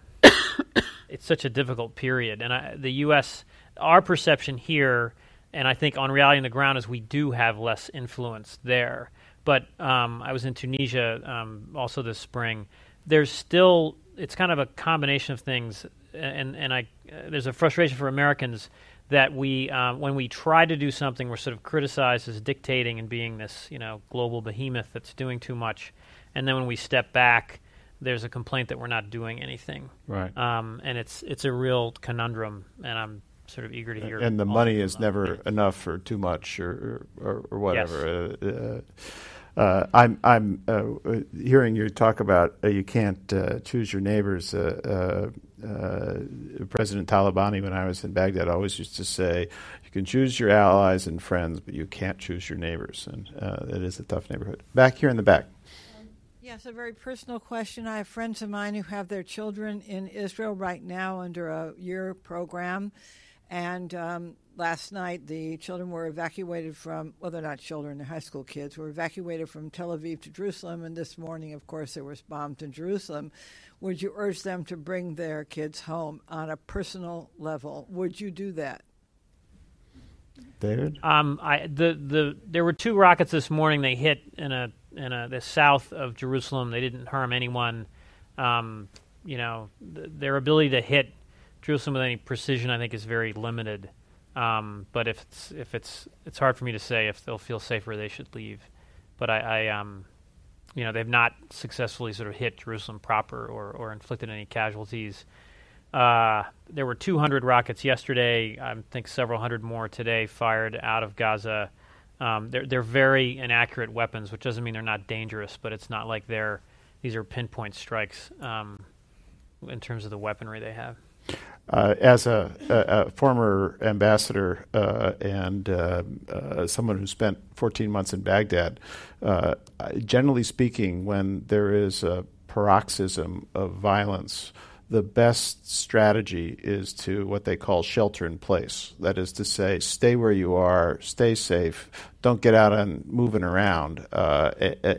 it's such a difficult period, and I, the U.S. Our perception here, and I think on reality on the ground, is we do have less influence there. But um, I was in Tunisia um, also this spring. There's still it's kind of a combination of things, and and I uh, there's a frustration for Americans that we um, when we try to do something, we're sort of criticized as dictating and being this you know global behemoth that's doing too much, and then when we step back, there's a complaint that we're not doing anything, right. um, and it's it's a real conundrum, and I'm sort of eager to hear. and the money is never enough or too much or or, or whatever. Uh, uh, uh, I'm I'm uh, hearing you talk about uh, you can't uh, choose your neighbors. Uh, uh, uh, President Talabani, when I was in Baghdad, always used to say, "You can choose your allies and friends, but you can't choose your neighbors." And uh, it is a tough neighborhood. Back here in the back. Yes, a very personal question. I have friends of mine who have their children in Israel right now under a year program. And um, last night, the children were evacuated from, well, they're not children, they're high school kids, were evacuated from Tel Aviv to Jerusalem. And this morning, of course, there was bombed in Jerusalem. Would you urge them to bring their kids home on a personal level? Would you do that? David? Um, I the the there were two rockets this morning. They hit in a in a the south of Jerusalem. They didn't harm anyone. Um, you know, th- their ability to hit Jerusalem with any precision, I think, is very limited. Um, but if it's if it's it's hard for me to say if they'll feel safer, they should leave. But I, I um, you know, they've not successfully sort of hit Jerusalem proper or or inflicted any casualties. Uh, there were 200 rockets yesterday. I think several hundred more today fired out of Gaza. Um, they're they're very inaccurate weapons, which doesn't mean they're not dangerous, but it's not like they're these are pinpoint strikes um, in terms of the weaponry they have. Uh, as a, a, a, former ambassador uh, and uh, uh someone who spent 14 months in Baghdad, uh, generally speaking, when there is a paroxysm of violence, the best strategy is to what they call shelter in place. That is to say, stay where you are, stay safe, don't get out and moving around, uh,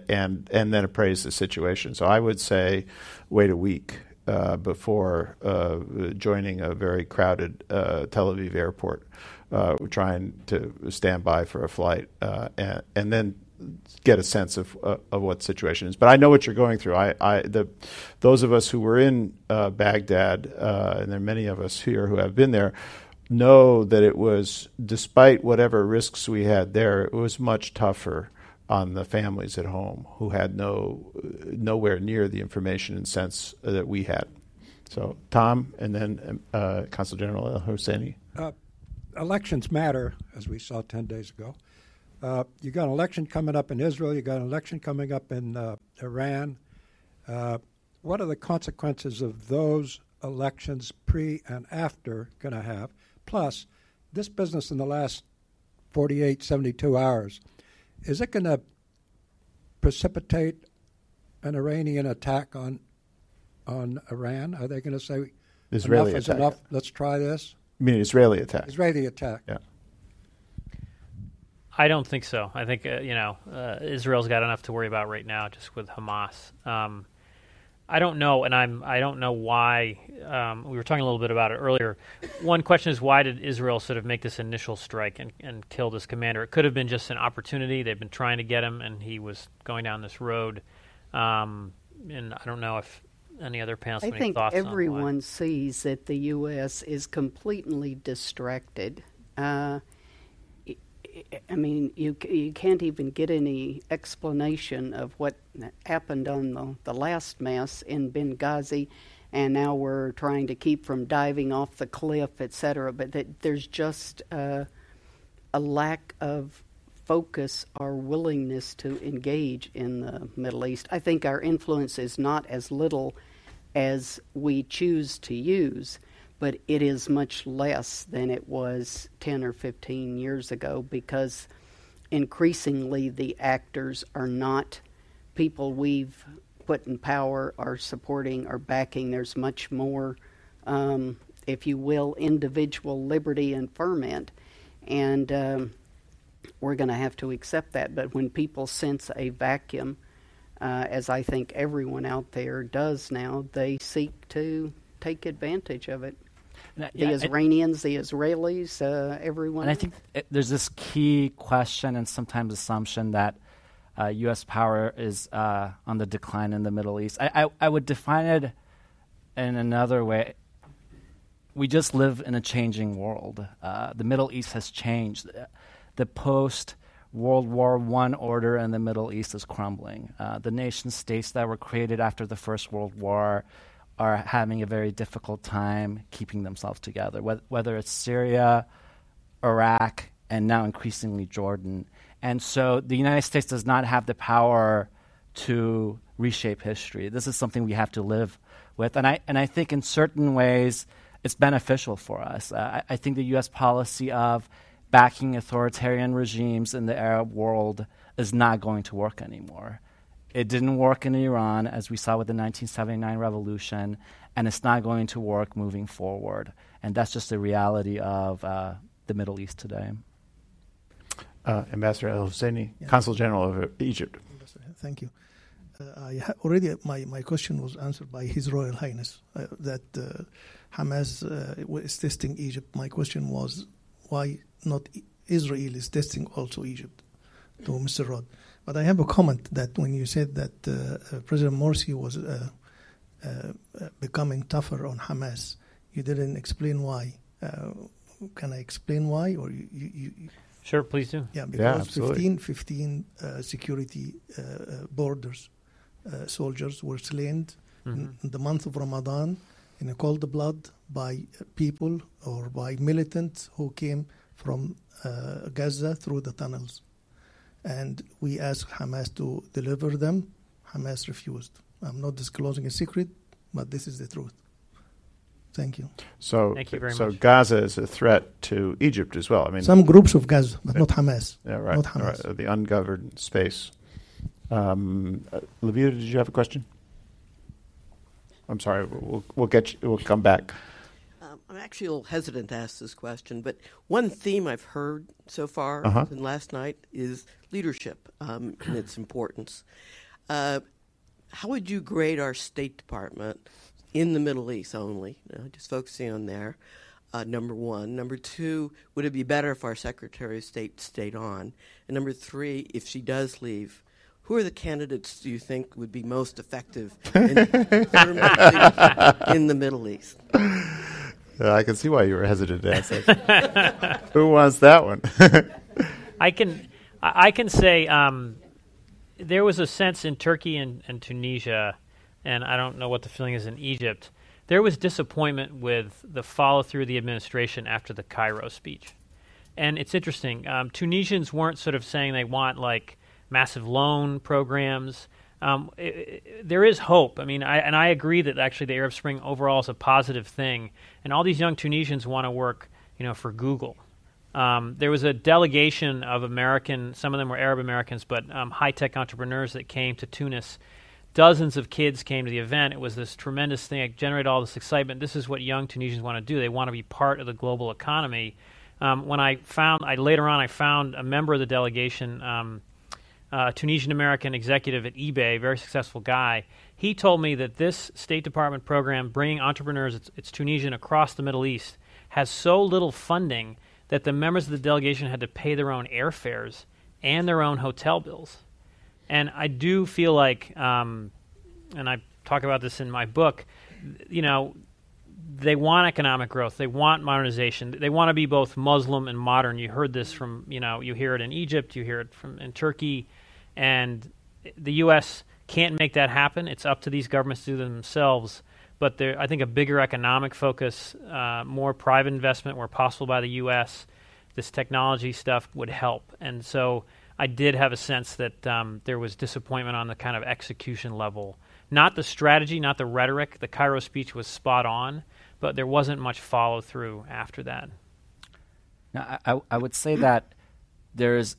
and and then appraise the situation. So I would say, wait a week uh, before uh, joining a very crowded uh, Tel Aviv airport, uh, trying to stand by for a flight, uh, and, and then get a sense of uh, of what the situation is. But I know what you're going through. I, I the those of us who were in uh, Baghdad, uh, and there are many of us here who have been there, know that it was, despite whatever risks we had there, it was much tougher on the families at home who had no nowhere near the information and sense that we had. So Tom, and then uh, Consul General El Hosseini. Uh, elections matter, as we saw ten days ago. Uh, you got an election coming up in Israel. You got an election coming up in uh, Iran. Uh, what are the consequences of those elections, pre and after, going to have? Plus, this business in the last 48, 72 hours, is it going to precipitate an Iranian attack on on Iran? Are they going to say Israeli enough attack. is enough? Let's try this. You mean Israeli attack? Israeli attack. Yeah. I don't think so. I think uh, you know uh, Israel's got enough to worry about right now, just with Hamas. Um, I don't know, and I'm I don't know why. Um, we were talking a little bit about it earlier. One question is why did Israel sort of make this initial strike and, and kill this commander? It could have been just an opportunity. They've been trying to get him, and he was going down this road. Um, and I don't know if any other panelists. I think everyone sees that the U.S. is completely distracted. Uh, I mean, you you can't even get any explanation of what happened on the, the last mass in Benghazi, and now we're trying to keep from diving off the cliff, etc. But that there's just uh, a lack of focus or willingness to engage in the Middle East. I think our influence is not as little as we choose to use but it is much less than it was 10 or 15 years ago because increasingly the actors are not people we've put in power are supporting or backing. There's much more, um, if you will, individual liberty and ferment. And um, we're going to have to accept that. But when people sense a vacuum, uh, as I think everyone out there does now, they seek to take advantage of it the yeah, Iranians, the Israelis, uh, everyone. And I think it, there's this key question and sometimes assumption that uh, U.S. power is uh, on the decline in the Middle East. I, I, I, would define it in another way. We just live in a changing world. Uh, the Middle East has changed. The post World War I order in the Middle East is crumbling. Uh, the nation states that were created after the First World War are having a very difficult time keeping themselves together, whether it's Syria, Iraq, and now increasingly Jordan. And so the United States does not have the power to reshape history. This is something we have to live with. And I, and I think in certain ways it's beneficial for us. Uh, I, I think the U.S. policy of backing authoritarian regimes in the Arab world is not going to work anymore. It didn't work in Iran, as we saw with the 1979 revolution, and it's not going to work moving forward. And that's just the reality of uh, the Middle East today. Uh, Ambassador El Hosseini, yeah. Consul General of Egypt. Thank you. Uh, I ha- already my, my question was answered by His Royal Highness uh, that uh, Hamas uh, is testing Egypt. My question was why not Israel is testing also Egypt to Mr. Rod. But I have a comment that when you said that uh, uh President Morsi was uh, uh, becoming tougher on Hamas, you didn't explain why. can I explain why? Or you, you, you Sure, please do. Yeah, Yeah, because absolutely. 15, 15 uh, security uh, uh, borders uh, soldiers were slain in, in the month of Ramadan in a cold blood by people or by militants who came from uh, Gaza through the tunnels. And we asked Hamas to deliver them. Hamas refused. I'm not disclosing a secret, but this is the truth. Thank you. So, Thank you very so much. Gaza is a threat to Egypt as well. I mean, Some groups of Gaza, but not Hamas. yeah, right, not Hamas. right, the ungoverned space. Um, uh, Levita, did you have a question? I'm sorry. We'll, we'll get you, we'll come back. Um, I'm actually a little hesitant to ask this question, but one theme I've heard so far Uh-huh. and last night is leadership um, and its importance. Uh, how would you grade our State Department in the Middle East only? You know, just focusing on there. Uh, number one. Number two, would it be better if our Secretary of State stayed on? And number three, if she does leave, who are the candidates do you think would be most effective in, in the Middle East? Uh, I can see why you were hesitant to that. Who wants that one? I can I I can say um, there was a sense in Turkey and, and Tunisia, and I don't know what the feeling is in Egypt. There was disappointment with the follow through of the administration after the Cairo speech, and it's interesting. Um, Tunisians weren't sort of saying they want like massive loan programs. Um, i i there is hope. I mean, I, and I agree that actually the Arab Spring overall is a positive thing, and all these young Tunisians want to work, you know, for Google. Um, there was a delegation of American, some of them were Arab Americans, but um, high tech entrepreneurs that came to Tunis. Dozens of kids came to the event. It was this tremendous thing. It generated all this excitement. This is what young Tunisians want to do. They want to be part of the global economy. Um, when I found, I later on, I found a member of the delegation, a Tunisian American executive at eBay, very successful guy. He told me that this State Department program, bringing entrepreneurs, it's, it's Tunisian across the Middle East, has so little funding that the members of the delegation had to pay their own airfares and their own hotel bills. And I do feel like, um, and I talk about this in my book, you know, they want economic growth. They want modernization. They want to be both Muslim and modern. You heard this from, you know, you hear it in Egypt, you hear it from in Turkey, and the U.S. can't make that happen. It's up to these governments to do themselves. But there, I think a bigger economic focus, uh, more private investment where possible by the U.S., this technology stuff would help. And so I did have a sense that um, there was disappointment on the kind of execution level. Not the strategy, not the rhetoric. The Cairo speech was spot on, but there wasn't much follow through after that. Now, I, I- would say that there's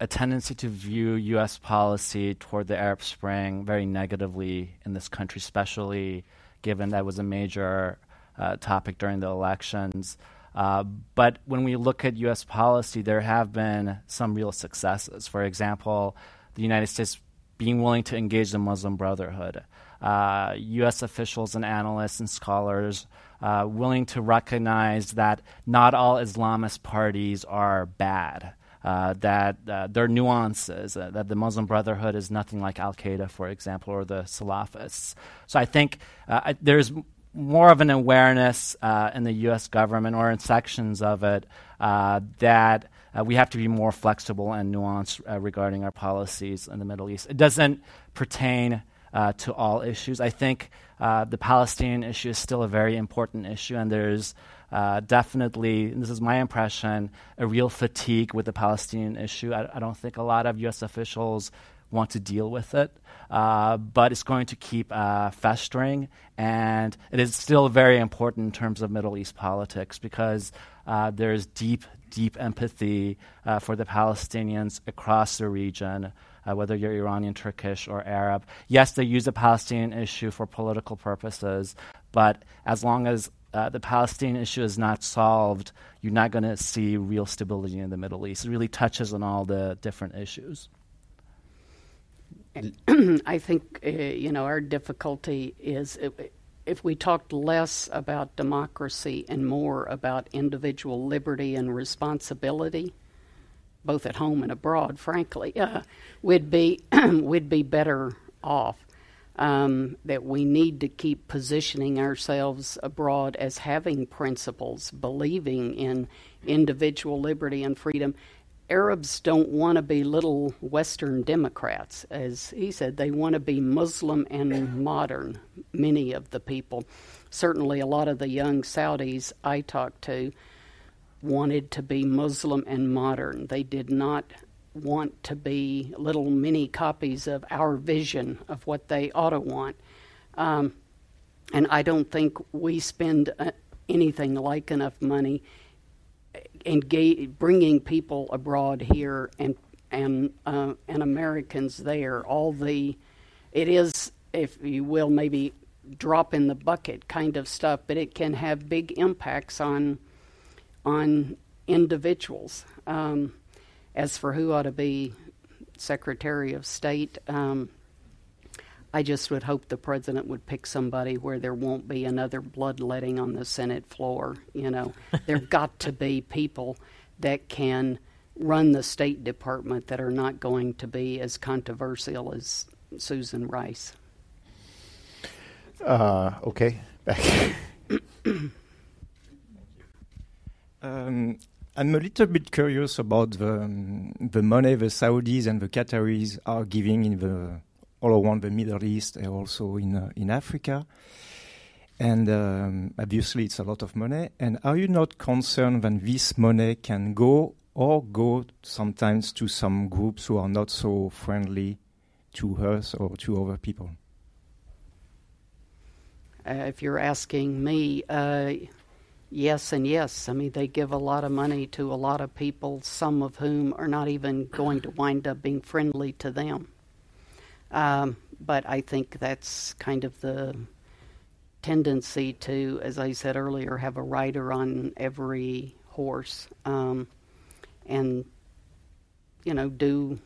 a tendency to view U.S. policy toward the Arab Spring very negatively in this country, especially given that was a major uh, topic during the elections. Uh, but when we look at U.S. policy, there have been some real successes. For example, the United States being willing to engage the Muslim Brotherhood, uh, U.S. officials and analysts and scholars uh, willing to recognize that not all Islamist parties are bad. Uh, that uh, nuances, uh, that the Muslim Brotherhood is nothing like Al Qaeda, for example, or the Salafists. So I think uh, I, there's more of an awareness uh, in the U.S. government or in sections of it uh, that we have to be more flexible and nuanced regarding our policies in the Middle East. It doesn't pertain to all issues. I think the Palestinian issue is still a very important issue, and there's uh, definitely, this is my impression, a real fatigue with the Palestinian issue. I, I don't think a lot of U.S. officials want to deal with it, uh, but it's going to keep uh, festering, and it is still very important in terms of Middle East politics because uh, there's deep, deep empathy uh, for the Palestinians across the region. Uh, whether you're Iranian, Turkish, or Arab. Yes, they use the Palestinian issue for political purposes, but as long as uh, the Palestinian issue is not solved, you're not going to see real stability in the Middle East. It really touches on all the different issues. I think uh, you know our difficulty is if, if we talked less about democracy and more about individual liberty and responsibility, both at home and abroad. Frankly, uh, we'd be we'd be better off. Um, that we need to keep positioning ourselves abroad as having principles, believing in individual liberty and freedom. Arabs don't want to be little Western Democrats. As he said, they want to be Muslim and modern, many of the people. Certainly, a lot of the young Saudis I talked to wanted to be Muslim and modern. They did not want to be little mini copies of our vision of what they ought to want. Um, and I don't think we spend uh, anything like enough money engage, bringing people abroad here and and uh, and Americans there. All the it is, if you will, maybe drop in the bucket kind of stuff, but it can have big impacts on on individuals. Um, as for who ought to be Secretary of State, um, I just would hope the president would pick somebody where there won't be another bloodletting on the Senate floor. You know, there've got to be people that can run the State Department that are not going to be as controversial as Susan Rice. Uh, okay, back. um, I'm a little bit curious about the the money the Saudis and the Qataris are giving in the all around the Middle East and also in uh, in Africa. And um, obviously, it's a lot of money. And are you not concerned that this money can go or go sometimes to some groups who are not so friendly to us or to other people? Uh, if you're asking me, uh, yes and yes. I mean, they give a lot of money to a lot of people, some of whom are not even going to wind up being friendly to them. Um, but I think that's kind of the tendency to, as I said earlier, have a rider on every horse, um, and you know, do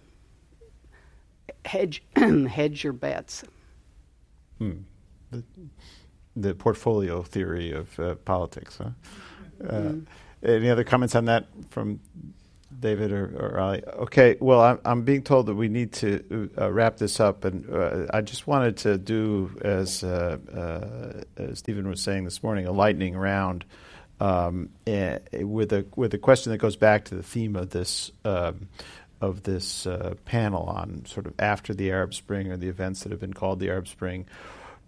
hedge hedge your bets. Hmm. The, portfolio theory of uh, politics, huh? Uh, mm-hmm. Any other comments on that from David or, or Ali. Okay, well, I'm, I'm being told that we need to uh, wrap this up, and uh, I just wanted to do, as, uh, uh as Stephen was saying this morning, a lightning round um, eh, with a with a question that goes back to the theme of this um, of this uh, panel on sort of after the Arab Spring or the events that have been called the Arab Spring.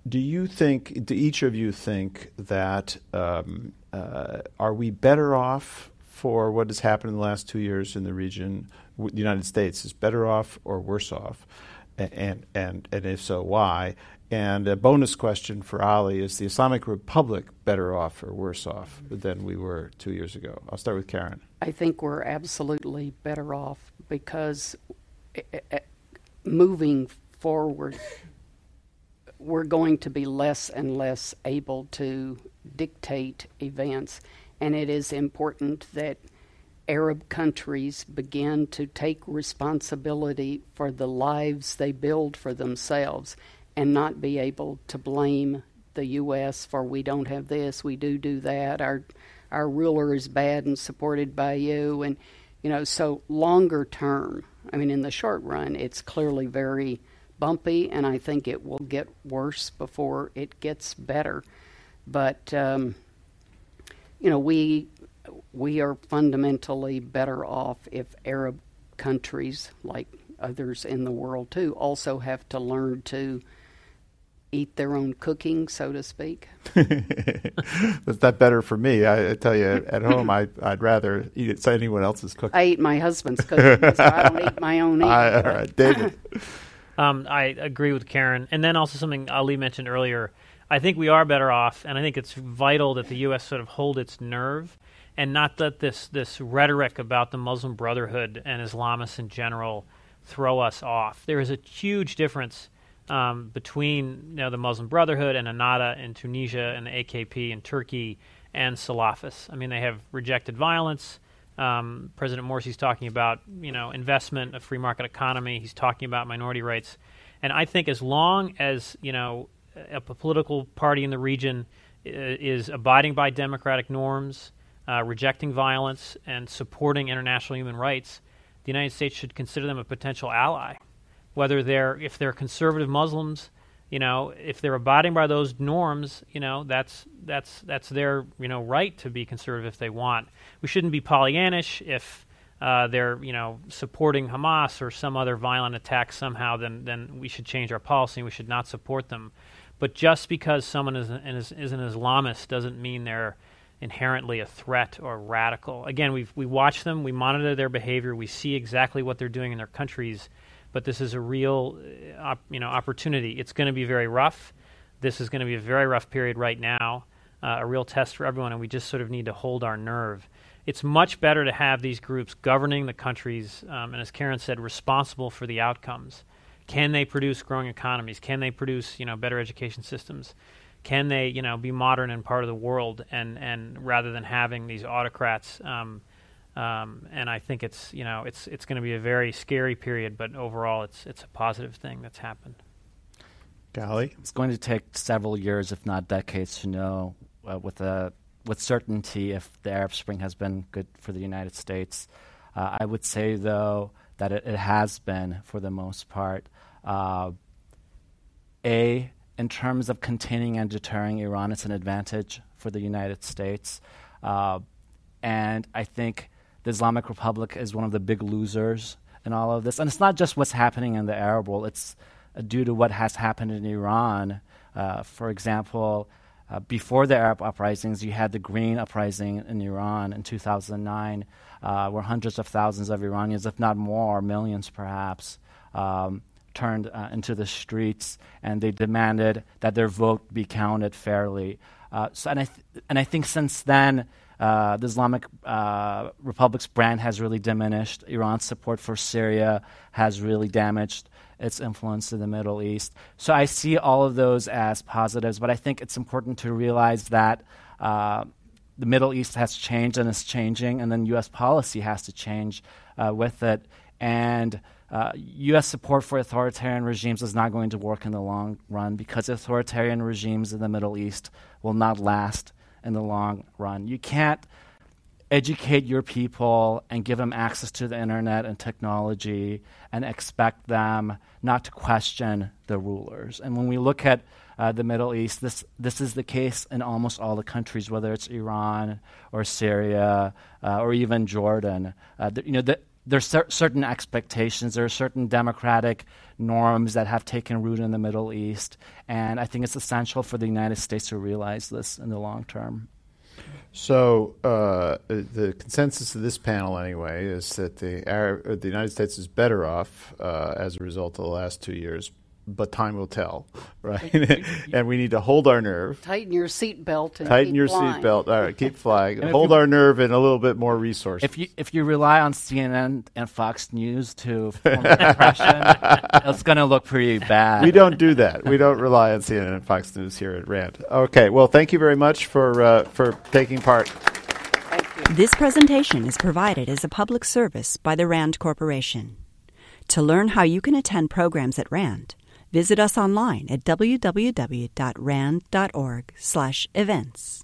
Do you think? Do each of you think that um, uh, are we better off for what has happened in the last two years in the region, the United States is better off or worse off, and and and if so, why? And a bonus question for Ali is: the Islamic Republic better off or worse off than we were two years ago? I'll start with Karen. I think we're absolutely better off because eh, eh, eh, moving forward, we're going to be less and less able to dictate events and it is important that Arab countries begin to take responsibility for the lives they build for themselves and not be able to blame the U.S. for we don't have this, we do do that, our our ruler is bad and supported by you, and you know so longer term. I mean, in the short run, it's clearly very bumpy, and I think it will get worse before it gets better. But um, you know, we we are fundamentally better off if Arab countries, like others in the world too, also have to learn to eat their own cooking, so to speak. Is that better for me? I, I tell you, at home, I, would rather eat it, anyone else's cooking. I eat my husband's cooking, so I don't eat my own either. I, all right, David. um, I agree with Karen, and then also something Ali mentioned earlier I think we are better off, and I think it's vital that the U.S. sort of hold its nerve and not let this this rhetoric about the Muslim Brotherhood and Islamists in general throw us off. There is a huge difference um, between you know, the Muslim Brotherhood and Ennahda in Tunisia and the AKP in Turkey and Salafists. I mean, they have rejected violence. Um, President Morsi's talking about you know investment, a free market economy. He's talking about minority rights, and I think as long as you know a political party in the region uh, is abiding by democratic norms, uh, rejecting violence, and supporting international human rights, the United States should consider them a potential ally. Whether they're if they're conservative Muslims, you know, if they're abiding by those norms, you know, that's that's that's their you know right to be conservative if they want. We shouldn't be Pollyannish if uh, they're you know supporting Hamas or some other violent attack somehow. Then then we should change our policy. and We should not support them. But just because someone is an, is, is an Islamist doesn't mean they're inherently a threat or radical. Again, we we watch them, we monitor their behavior, we see exactly what they're doing in their countries but this is a real uh, you know opportunity. It's going to be very rough. This is going to be a very rough period right now, uh, a real test for everyone, and we just sort of need to hold our nerve. It's much better to have these groups governing the countries, um, and as Karen said, responsible for the outcomes. Can they produce growing economies? Can they produce you know better education systems? Can they you know be modern and part of the world? And and rather than having these autocrats. Um, um, and I think it's you know it's it's going to be a very scary period, but overall it's it's a positive thing that's happened. Golly, it's going to take several years, if not decades, to know uh, with a with certainty if the Arab Spring has been good for the United States. Uh, I would say though that it, it, has been for the most part. Uh, a in terms of containing and deterring Iran, it's an advantage for the United States. Uh, and I think the Islamic Republic is one of the big losers in all of this. And it's not just what's happening in the Arab world, it's uh, due to what has happened in Iran. Uh, for example, uh, before the Arab uprisings, you had the Green Uprising in Iran in 2009, uh, where hundreds of thousands of Iranians, if not more, millions perhaps, um, turned uh, into the streets and they demanded that their vote be counted fairly. Uh, so, and I, th- and I think since then, uh, the Islamic uh, Republic's brand has really diminished. Iran's support for Syria has really damaged its influence in the Middle East. So I see all of those as positives, but I think it's important to realize that uh, the Middle East has changed and is changing, and then U.S. policy has to change uh, with it. And U.S. Uh, support for authoritarian regimes is not going to work in the long run because authoritarian regimes in the Middle East will not last in the long run. You can't educate your people and give them access to the internet and technology and expect them not to question the rulers. And when we look at uh, the Middle East, this this is the case in almost all the countries, whether it's Iran or Syria uh, or even Jordan. Uh, you know, the, there's cer- certain expectations. There are certain democratic norms that have taken root in the Middle East. And I think it's essential for the United States to realize this in the long term. So uh, the consensus of this panel, anyway, is that the Arab, the United States is better off uh, as a result of the last two years but time will tell, right? and we need to hold our nerve. Tighten your seatbelt. Tighten your seatbelt. All right, keep flying. hold you, our nerve and a little bit more resources. If you if you rely on CNN and Fox News to form an impression, it's going to look pretty bad. We don't do that. We don't rely on CNN and Fox News here at Rand. Okay. Well, thank you very much for uh, for taking part. This presentation is provided as a public service by the Rand Corporation. To learn how you can attend programs at Rand Visit us online at www.rand.org/events.